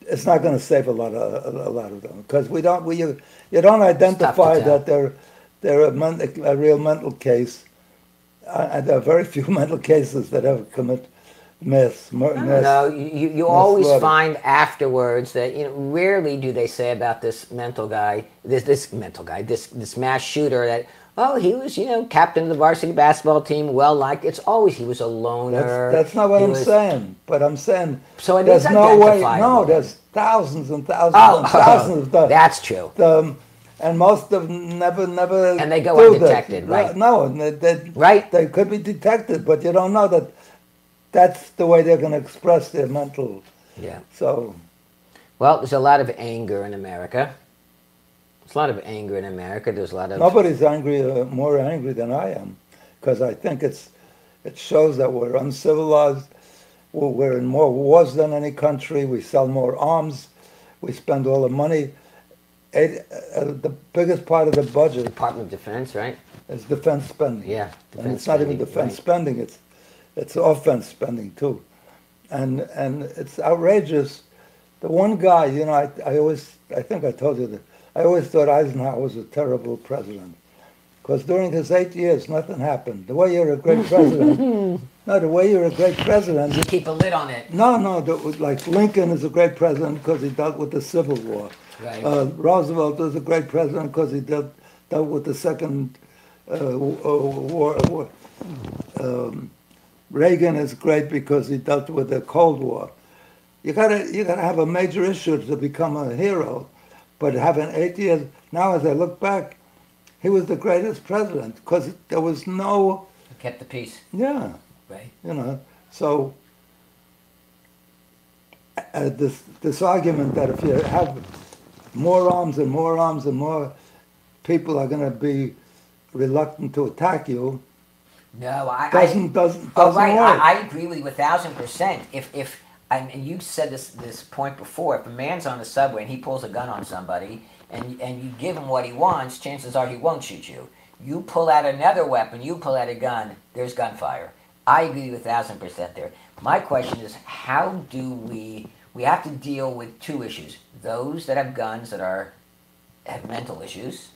Speaker 2: it's not going to save a lot of a, lot of them because we don't we you, you don't identify that they're they're a, men, a real mental case. And there are very few mental cases that ever commit mass mur- mass.
Speaker 3: No, you, you always
Speaker 2: slaughter.
Speaker 3: find afterwards that you know rarely do they say about this mental guy, this this mental guy, this this mass shooter that oh he was you know captain of the varsity basketball team, well liked. It's always he was a loner.
Speaker 2: That's, that's not what
Speaker 3: he
Speaker 2: I'm
Speaker 3: was-
Speaker 2: saying. But I'm saying
Speaker 3: So it
Speaker 2: there's no way. No, there's thousands and thousands
Speaker 3: Oh,
Speaker 2: and thousands of them.
Speaker 3: that's true.
Speaker 2: Um, and most of them never, never.
Speaker 3: And they go undetected,
Speaker 2: that.
Speaker 3: right.
Speaker 2: No, they, they,
Speaker 3: Right.
Speaker 2: They could be detected, but you don't know that. That's the way they're going to express their mental.
Speaker 3: Yeah.
Speaker 2: So
Speaker 3: Well, there's a lot of anger in America. There's a lot of anger in America. There's a lot of
Speaker 2: nobody's angry, uh, more angry than I am, because I think it's, it shows that we're uncivilized. We're in more wars than any country. We sell more arms. We spend all the money. Eight, uh, the biggest part of the budget
Speaker 3: Department of Defense, right?
Speaker 2: is defense spending.
Speaker 3: Yeah,
Speaker 2: and
Speaker 3: defense
Speaker 2: it's not even defense
Speaker 3: right.
Speaker 2: spending. It's it's offense spending too, and and it's outrageous. The one guy, you know, I, I always, I think I told you that, I always thought Eisenhower was a terrible president. Because during his eight years, nothing happened. The way you're a great president, no, the way you're a great president,
Speaker 3: You keep a lid on it.
Speaker 2: no, no, the, like Lincoln is a great president because he dealt with the Civil War.
Speaker 3: Right.
Speaker 2: Uh, Roosevelt was a great president because he dealt, dealt with the Second uh, uh, War. war. Um, Reagan is great because he dealt with the Cold War. You gotta, you gotta have a major issue to become a hero. But having eight years, now as I look back, he was the greatest president because there was no,
Speaker 3: Kept the peace.
Speaker 2: yeah,
Speaker 3: Right.
Speaker 2: you know. So uh, this this argument that if you have more arms and more arms and more people are going to be reluctant to attack you
Speaker 3: No, I. I
Speaker 2: doesn't doesn't
Speaker 3: Oh,
Speaker 2: doesn't
Speaker 3: right.
Speaker 2: work.
Speaker 3: I, I agree with you a thousand percent. If if and you said this this point before, if a man's on the subway and he pulls a gun on somebody, and and you give him what he wants, chances are he won't shoot you. You pull out another weapon, you pull out a gun, there's gunfire. I agree with a thousand percent there. My question is, how do we? We have to deal with two issues: those that have guns that are have mental issues,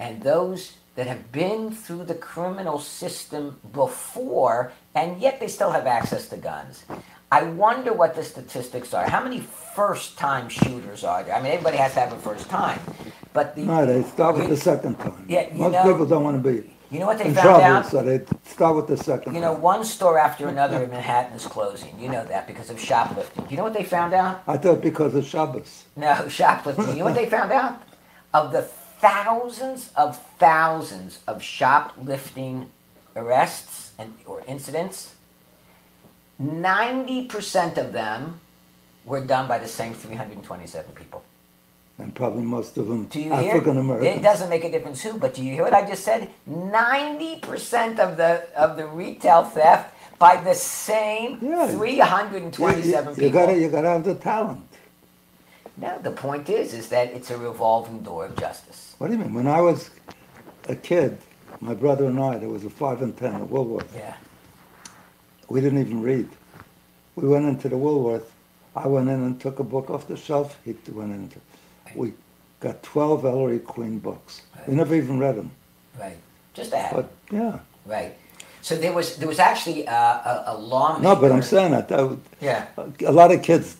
Speaker 3: and those that have been through the criminal system before and yet they still have access to guns. I wonder what the statistics are. How many first time shooters are there? I mean, everybody has to have a first time. But the,
Speaker 2: no, they start with the second time.
Speaker 3: Yeah, you
Speaker 2: Most
Speaker 3: know-
Speaker 2: people don't want to be
Speaker 3: you know what they
Speaker 2: in
Speaker 3: found
Speaker 2: trouble,
Speaker 3: out?
Speaker 2: so they start with the second
Speaker 3: You know,
Speaker 2: time.
Speaker 3: one store after another in Manhattan is closing. You know that because of shoplifting. You know what they found out?
Speaker 2: I thought because of Shabbos.
Speaker 3: No, shoplifting. You know what they found out? Of the thousands of thousands of shoplifting arrests and or incidents, 90% of them were done by the same 327 people.
Speaker 2: And probably most of them
Speaker 3: Do you hear?
Speaker 2: African
Speaker 3: It doesn't make a difference who, but do you hear what I just said? 90% of the of the retail theft by the same
Speaker 2: Yeah.
Speaker 3: 327
Speaker 2: you,
Speaker 3: people.
Speaker 2: you gotta you gotta have the talent.
Speaker 3: No, the point is, is that it's a revolving door of justice.
Speaker 2: What do you mean? When I was a kid, my brother and I, there was a five and ten at Woolworth.
Speaker 3: Yeah.
Speaker 2: We didn't even read. We went into the Woolworth. I went in and took a book off the shelf. He went into. We got twelve Ellery Queen books. We never even read them.
Speaker 3: Right. Just a habit.
Speaker 2: But yeah,
Speaker 3: Right. So there was there was actually uh, a, a lawmaker.
Speaker 2: no. But I'm saying that, that
Speaker 3: Yeah.
Speaker 2: a lot of kids.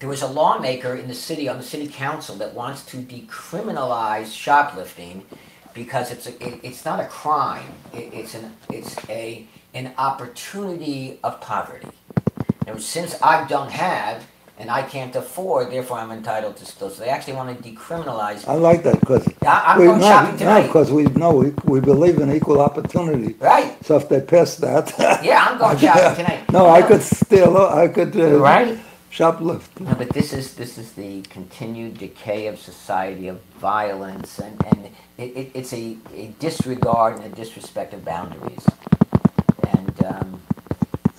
Speaker 3: There was a lawmaker in the city on the city council that wants to decriminalize shoplifting because it's a, it, it's not a crime. It, it's an it's a an opportunity of poverty. Now, since I don't have and I can't afford, therefore I'm entitled to steal. So they actually want to decriminalize.
Speaker 2: I like that because
Speaker 3: I'm
Speaker 2: we
Speaker 3: going
Speaker 2: no,
Speaker 3: shopping
Speaker 2: no,
Speaker 3: tonight.
Speaker 2: because we know we, we believe in equal opportunity.
Speaker 3: Right.
Speaker 2: So if they pass that,
Speaker 3: Yeah, I'm going shopping tonight.
Speaker 2: no, I could steal. I could uh,
Speaker 3: Right.
Speaker 2: shoplift.
Speaker 3: No, but this is this is the continued decay of society of violence, and and it, it, it's a, a disregard and a disrespect of boundaries, and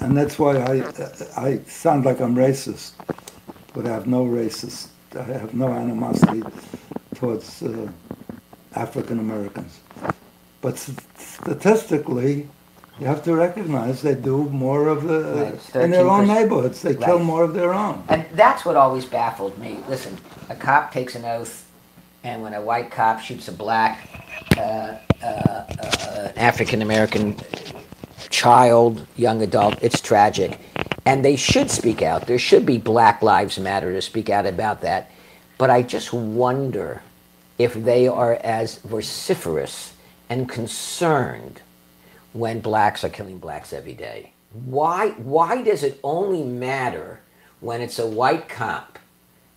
Speaker 2: And that's why I, I sound like I'm racist, but I have no racist, I have no animosity towards uh, African Americans. But statistically, you have to recognize they do more of the,
Speaker 3: Right,
Speaker 2: in their own neighborhoods, they kill more of their own.
Speaker 3: and that's what always baffled me. Listen, a cop takes an oath, and when a white cop shoots a black uh, uh, uh, African American child, young adult, it's tragic. And they should speak out. There should be Black Lives Matter to speak out about that. But I just wonder if they are as vociferous and concerned when blacks are killing blacks every day. Why, why does it only matter when it's a white cop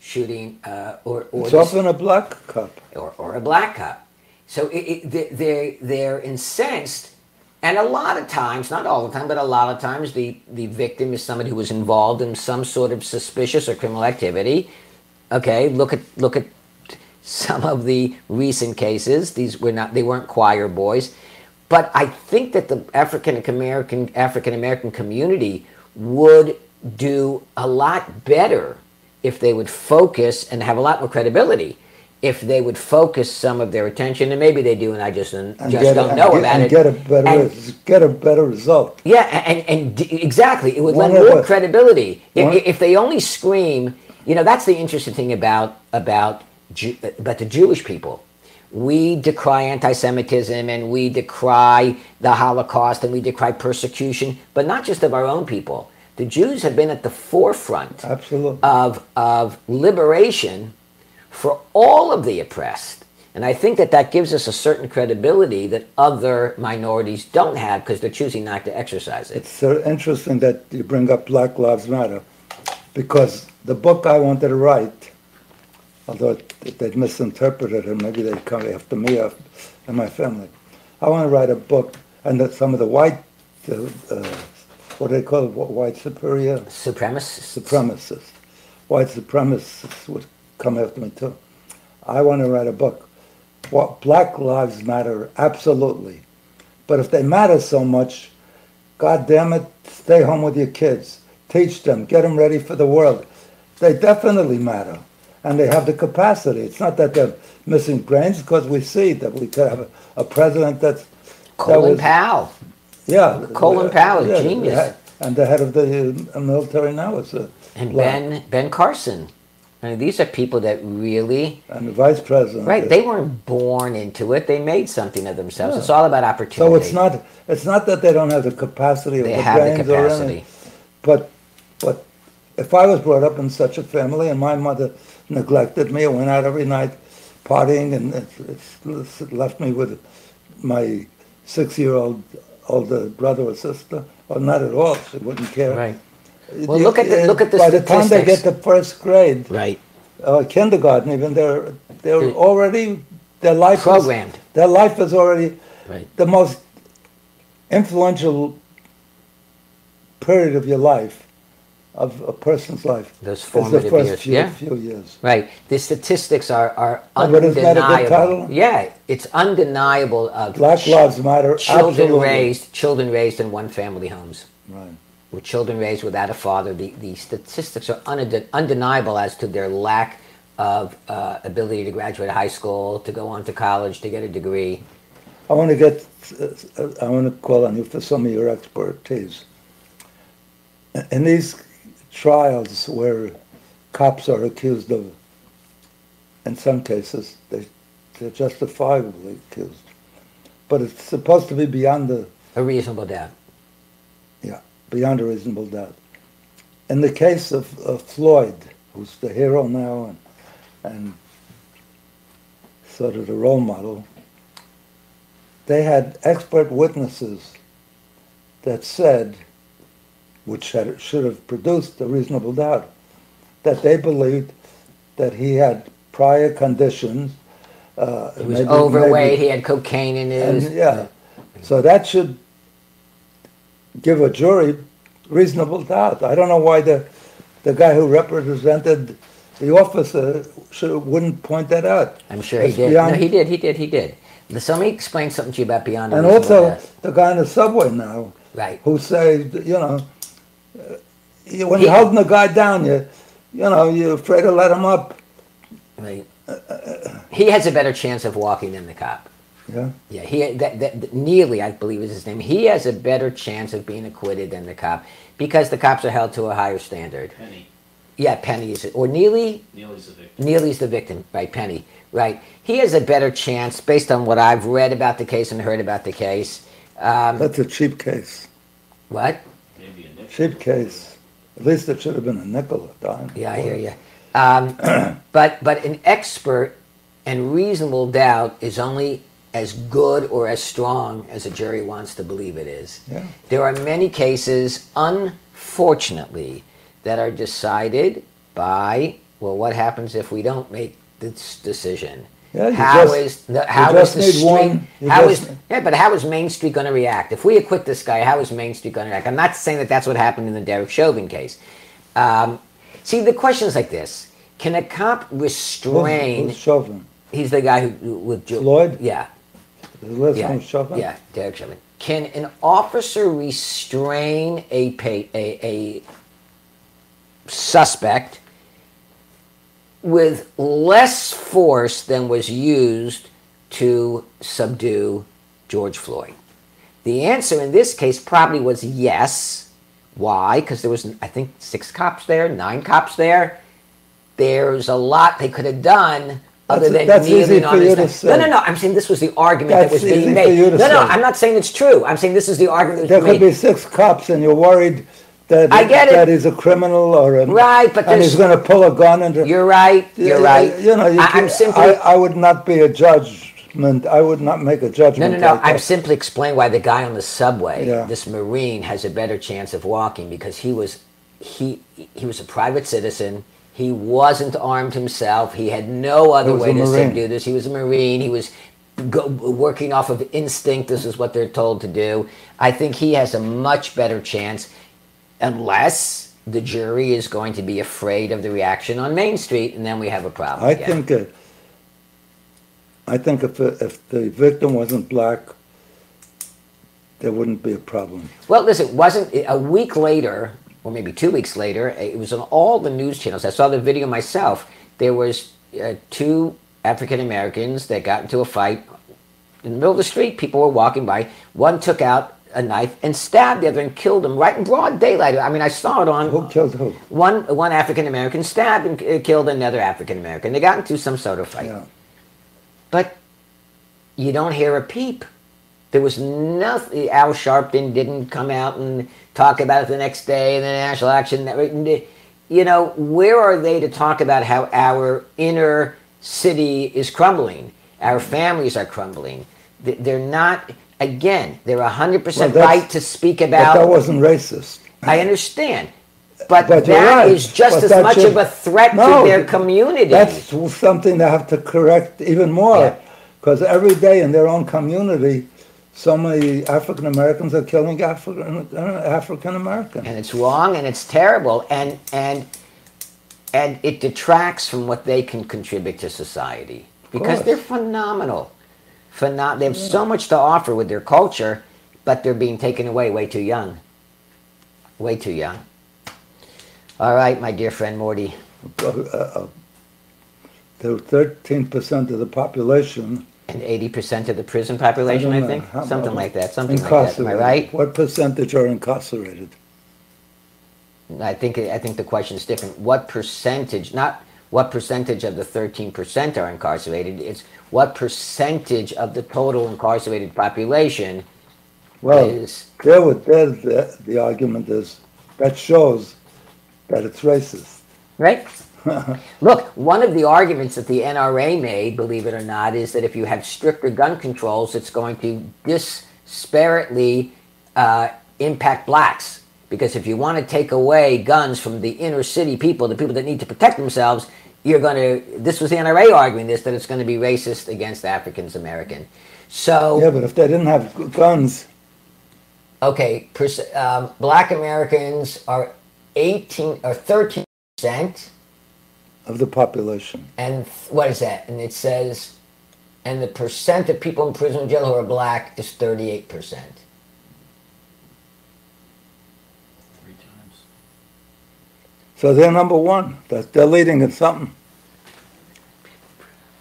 Speaker 3: shooting uh, or, or,
Speaker 2: It's
Speaker 3: the-
Speaker 2: often a black cop.
Speaker 3: or, or a black cop. So it, it, they- they're, they're incensed, and a lot of times, not all the time, but a lot of times, the, the victim is somebody who was involved in some sort of suspicious or criminal activity. Okay, look at look at some of the recent cases. These were not they weren't choir boys, but I think that the African American African American community would do a lot better if they would focus and have a lot more credibility if they would focus some of their attention, and maybe they do, and I just,
Speaker 2: and
Speaker 3: just don't know
Speaker 2: get,
Speaker 3: about
Speaker 2: and
Speaker 3: it.
Speaker 2: get a better
Speaker 3: And-
Speaker 2: get a better result.
Speaker 3: Yeah, and, and d- exactly, it would
Speaker 2: One
Speaker 3: lend more credibility. If, if they only scream, you know, that's the interesting thing about about Ju- about the Jewish people. We decry anti-Semitism and we decry the Holocaust and we decry persecution, but not just of our own people. The Jews have been at the forefront
Speaker 2: Absolutely.
Speaker 3: of, of liberation for all of the oppressed. And I think that that gives us a certain credibility that other minorities don't have because they're choosing not to exercise it.
Speaker 2: It's uh, interesting that you bring up Black Lives Matter because the book I wanted to write, although they'd misinterpreted it, maybe they'd come after me and my family. I want to write a book, and that some of the white, uh, what do they call it, white superior
Speaker 3: Supremacists.
Speaker 2: supremacists, white supremacists would come after me too. I want to write a book. What Black Lives Matter, absolutely. But if they matter so much, God damn it, stay home with your kids. Teach them, get them ready for the world. They definitely matter. And they have the capacity. It's not that they're missing brains, because we see that we could have a, a president that's that
Speaker 3: Colin
Speaker 2: was-
Speaker 3: Powell.
Speaker 2: yeah,
Speaker 3: Colin Powell,
Speaker 2: yeah,
Speaker 3: genius.
Speaker 2: And the head of the uh, military now is a
Speaker 3: And. Ben Ben Carson. I mean, these are people that really
Speaker 2: and the vice president.
Speaker 3: right.
Speaker 2: is-
Speaker 3: They weren't born into it. They made something of themselves.
Speaker 2: Yeah.
Speaker 3: It's all about opportunity.
Speaker 2: so it's not it's not that they don't have the capacity of
Speaker 3: They
Speaker 2: the
Speaker 3: have the capacity.
Speaker 2: but but if I was brought up in such a family and my mother neglected me, went out every night partying and it, it's left me with my six-year-old older brother or sister, or not at all. She wouldn't care.
Speaker 3: Right. Well, look at the- look at the
Speaker 2: By the time they get
Speaker 3: statistics.
Speaker 2: to first grade,
Speaker 3: Right.
Speaker 2: uh, kindergarten, even they're they're already their life is-
Speaker 3: Programmed.
Speaker 2: their life is already
Speaker 3: Right.
Speaker 2: the most influential period of your life, of a person's life.
Speaker 3: Those
Speaker 2: is the
Speaker 3: formative
Speaker 2: first
Speaker 3: years,
Speaker 2: few,
Speaker 3: yeah.
Speaker 2: few years.
Speaker 3: Right. The statistics are, are
Speaker 2: isn't that a good
Speaker 3: undeniable.
Speaker 2: title?
Speaker 3: Yeah, it's undeniable of
Speaker 2: Black Lives Matter.
Speaker 3: children
Speaker 2: absolutely.
Speaker 3: raised children raised in one family homes.
Speaker 2: Right.
Speaker 3: With children raised without a father, the, the statistics are unde- undeniable as to their lack of uh, ability to graduate high school, to go on to college, to get a degree.
Speaker 2: I want to get. Uh, I want to call on you for some of your expertise. In these trials where cops are accused of, in some cases, they, they're justifiably accused, but it's supposed to be beyond the
Speaker 3: A reasonable doubt.
Speaker 2: Beyond a reasonable doubt. In the case of, of Floyd, who's the hero now and, and sort of the role model, they had expert witnesses that said, which had, should have produced a reasonable doubt, that they believed that he had prior conditions. Uh,
Speaker 3: He was
Speaker 2: maybe-
Speaker 3: overweight.
Speaker 2: maybe-
Speaker 3: He had cocaine in his.
Speaker 2: and, yeah. So that should give a jury reasonable doubt. I don't know why the, the guy who represented the officer should, wouldn't point that out.
Speaker 3: I'm sure he did.
Speaker 2: beyond-
Speaker 3: no, he did. He did. He did. So let me explain something to you about beyond.
Speaker 2: And also
Speaker 3: doubt.
Speaker 2: the guy in the subway now
Speaker 3: right?
Speaker 2: who say, you know, uh, when
Speaker 3: He-
Speaker 2: you're holding the guy down, you, you know, you're afraid to let him up.
Speaker 3: Right. He has a better chance of walking than the cop.
Speaker 2: Yeah.
Speaker 3: Yeah, he that, that Neely, I believe is his name. He has a better chance of being acquitted than the cop because the cops are held to a higher standard.
Speaker 1: Penny.
Speaker 3: Yeah, Penny is or Neely.
Speaker 1: Neely's the victim.
Speaker 3: Neely's the victim, right? Penny, right? He has a better chance based on what I've read about the case and heard about the case. Um,
Speaker 2: That's a cheap case.
Speaker 3: what?
Speaker 1: Maybe a nickel.
Speaker 2: Cheap case. At least it should have been a nickel a dime.
Speaker 3: Yeah, I hear you. Um, but but an expert and reasonable doubt is only as good or as strong as a jury wants to believe it is.
Speaker 2: Yeah.
Speaker 3: There are many cases, unfortunately, that are decided by well, what happens if we don't make this decision?
Speaker 2: Yeah,
Speaker 3: how
Speaker 2: just,
Speaker 3: is the, how is the street?
Speaker 2: one-
Speaker 3: how
Speaker 2: just-
Speaker 3: is yeah, but how is Main Street going to react if we acquit this guy? How is Main Street going to react? I'm not saying that that's what happened in the Derek Chauvin case. Um, see, the question is like this: Can a cop restrain?
Speaker 2: who's Chauvin?
Speaker 3: He's the guy who with
Speaker 2: Floyd?
Speaker 3: Yeah,
Speaker 2: Last
Speaker 3: yeah,
Speaker 2: name's
Speaker 3: yeah, Derek. Can an officer restrain a pa- a, a suspect with less force than was used to subdue George Floyd? The answer in this case probably was yes. Why? Because there was, I think, six cops there, nine cops there. There's a lot they could have done other
Speaker 2: That's-
Speaker 3: than
Speaker 2: that's easy
Speaker 3: kneeling
Speaker 2: for
Speaker 3: on
Speaker 2: you
Speaker 3: his
Speaker 2: to
Speaker 3: neck.
Speaker 2: say.
Speaker 3: No, no, no. I'm saying this was the argument that
Speaker 2: That's
Speaker 3: was being made. No, no.
Speaker 2: say.
Speaker 3: I'm not saying it's true. I'm saying this is the argument that
Speaker 2: There
Speaker 3: was
Speaker 2: could
Speaker 3: made.
Speaker 2: There could be six cops, and you're worried that
Speaker 3: I get it.
Speaker 2: that he's a criminal or a,
Speaker 3: Right, but
Speaker 2: and he's going to pull a gun and
Speaker 3: You're right. You're right.
Speaker 2: You know, you
Speaker 3: I, am simply.
Speaker 2: I, I would not be a judgment. I would not make a
Speaker 3: no,
Speaker 2: judgment.
Speaker 3: no, no.
Speaker 2: like
Speaker 3: I'm
Speaker 2: that.
Speaker 3: simply explaining why the guy on the subway,
Speaker 2: Yeah.
Speaker 3: this Marine, has a better chance of walking because he was he he was a private citizen. He wasn't armed himself. He had no other way to subdue this. He was a Marine. He was go, working off of instinct. This is what they're told to do. I think he has a much better chance, unless the jury is going to be afraid of the reaction on Main Street, and then we have a problem.
Speaker 2: I
Speaker 3: again.
Speaker 2: think. Uh, I think if the- if the victim wasn't black, there wouldn't be a problem.
Speaker 3: Well, listen, wasn't a week later, or maybe two weeks later. It was on all the news channels. I saw the video myself. There was uh, two African Americans that got into a fight in the middle of the street. People were walking by. One took out a knife and stabbed the other and killed him right in broad daylight. I mean, I saw it on
Speaker 2: Who killed who?
Speaker 3: one one African American stabbed and uh, killed another African American. They got into some sort of fight.
Speaker 2: Yeah.
Speaker 3: But you don't hear a peep. There was nothing. Al Sharpton didn't come out and talk about it the next day in the National Action Network. You know, where are they to talk about how our inner city is crumbling? Our families are crumbling. They're not, again, they're 100%
Speaker 2: Well,
Speaker 3: right to speak about.
Speaker 2: But that wasn't racist.
Speaker 3: I understand. But,
Speaker 2: But
Speaker 3: that
Speaker 2: right.
Speaker 3: is just
Speaker 2: But
Speaker 3: as much
Speaker 2: should-
Speaker 3: of a threat
Speaker 2: No,
Speaker 3: to their community.
Speaker 2: That's something they have to correct even more, because every day in their own community, so many African Americans are killing African uh, African Americans.
Speaker 3: and it's wrong and it's terrible and and and it detracts from what they can contribute to society. Because they're phenomenal. Phenom- they have so much to offer with their culture but they're being taken away way too young. Way too young. All right my dear friend morty.
Speaker 2: Uh, uh, They're thirteen percent of the population.
Speaker 3: And 80% of the prison population
Speaker 2: don't
Speaker 3: i, think
Speaker 2: How-
Speaker 3: something like that something like that am i right
Speaker 2: What percentage are incarcerated?
Speaker 3: I think I think the question is different. What percentage, not what percentage of the 13% are incarcerated, it's what percentage of the total incarcerated population
Speaker 2: Well,
Speaker 3: is
Speaker 2: there would there the, the argument is that shows that it's racist.
Speaker 3: right? Look, one of the arguments that the NRA made, believe it or not, is that if you have stricter gun controls, it's going to disparately uh, impact blacks. Because if you want to take away guns from the inner city people, the people that need to protect themselves, you're going to. This was the NRA arguing this that it's going to be racist against Africans American. So
Speaker 2: Yeah, but if they didn't have guns,
Speaker 3: okay, um, black Americans are 18 or 13 percent.
Speaker 2: Of the population.
Speaker 3: and what is that? And it says, and the percent of people in prison and jail who are black is 38 percent.
Speaker 1: Three times.
Speaker 2: So they're number one. That they're leading in something.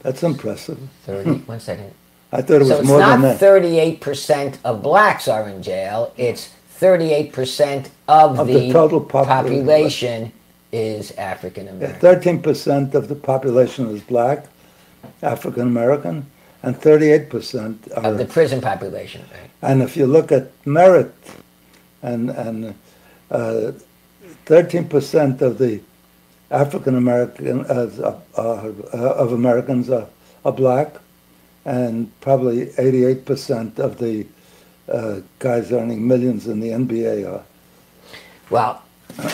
Speaker 2: That's impressive.
Speaker 3: 30. Hmm. one second.
Speaker 2: I thought it was
Speaker 3: So it's
Speaker 2: more than
Speaker 3: not 38 percent of blacks are in jail. It's 38 percent of,
Speaker 2: Of
Speaker 3: the,
Speaker 2: the total popul-
Speaker 3: population is African American.
Speaker 2: Thirteen percent of the population is black, African American, and thirty-eight percent are.
Speaker 3: Of the prison population, right?
Speaker 2: and if you look at merit, and and uh, thirteen percent of the African American uh, uh, of Americans are, are black, and probably eighty-eight percent of the uh, guys earning millions in the NBA are.
Speaker 3: Well,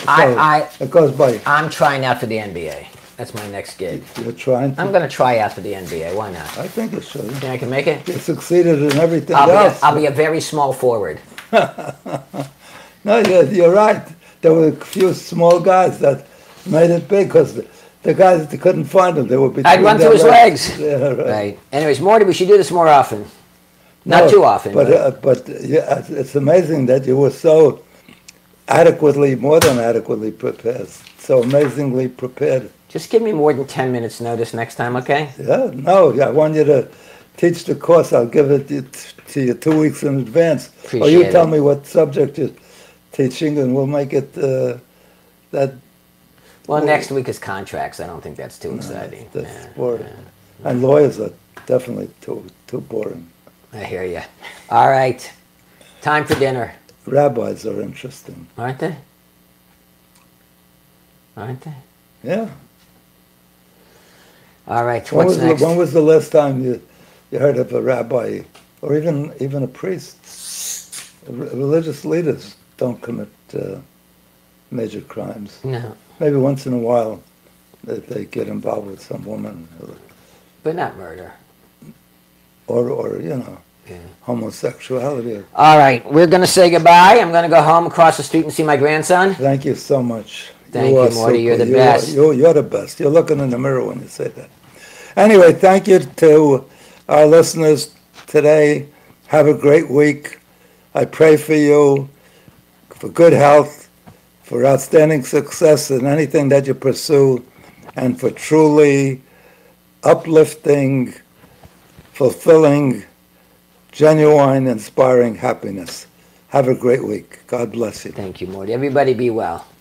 Speaker 3: I, I,
Speaker 2: it goes by.
Speaker 3: I'm trying out for the NBA. That's my next gig.
Speaker 2: You're trying to.
Speaker 3: I'm going to try out for the NBA. Why not?
Speaker 2: I think it should.
Speaker 3: Think I can make it?
Speaker 2: You succeeded in everything
Speaker 3: I'll be, a,
Speaker 2: else.
Speaker 3: I'll be a very small forward.
Speaker 2: No, you're, you're right. There were a few small guys that made it big because the, the guys that couldn't find them, they would be.
Speaker 3: I'd run through his legs.
Speaker 2: Yeah, right.
Speaker 3: Right. Anyways, Morty, we should do this more often. Not
Speaker 2: No,
Speaker 3: too often.
Speaker 2: But,
Speaker 3: But,
Speaker 2: uh, but yeah, it's- it's amazing that you were so adequately, more than adequately prepared, so amazingly prepared
Speaker 3: Just give me more than 10 minutes notice next time, okay?
Speaker 2: Yeah, no, I want you to teach the course. I'll give it to- you two weeks in advance. Appreciate Or you tell
Speaker 3: it.
Speaker 2: me what subject you're teaching and we'll make it, uh, that,
Speaker 3: Well, next week is contracts. I don't think that's too exciting.
Speaker 2: that's
Speaker 3: Yeah,
Speaker 2: boring. And lawyers are definitely too, too boring.
Speaker 3: I hear you. All right. Time for dinner,
Speaker 2: Rabbis are interesting.
Speaker 3: aren't they? Aren't they?
Speaker 2: Yeah.
Speaker 3: All right.
Speaker 2: When
Speaker 3: What's
Speaker 2: was,
Speaker 3: next?
Speaker 2: the, when was the last time you, you heard of a rabbi or even even a priest? Re- Religious leaders don't commit uh, major crimes.
Speaker 3: No,
Speaker 2: Maybe once in a while they, they get involved with some woman
Speaker 3: but not murder.
Speaker 2: or, or you know. Homosexuality.
Speaker 3: All right. We're going to say goodbye. I'm going to go home across the street and see my grandson.
Speaker 2: Thank you so much.
Speaker 3: Thank you,
Speaker 2: are
Speaker 3: Morty. You're the
Speaker 2: You are-
Speaker 3: best.
Speaker 2: you're, you're the best. You're looking in the mirror when you say that. Anyway, thank you to our listeners today. Have a great week. I pray for you for good health, for outstanding success in anything that you pursue, and for truly uplifting, fulfilling, genuine, inspiring happiness. Have a great week. God bless you.
Speaker 3: Thank you, Morty. Everybody be well.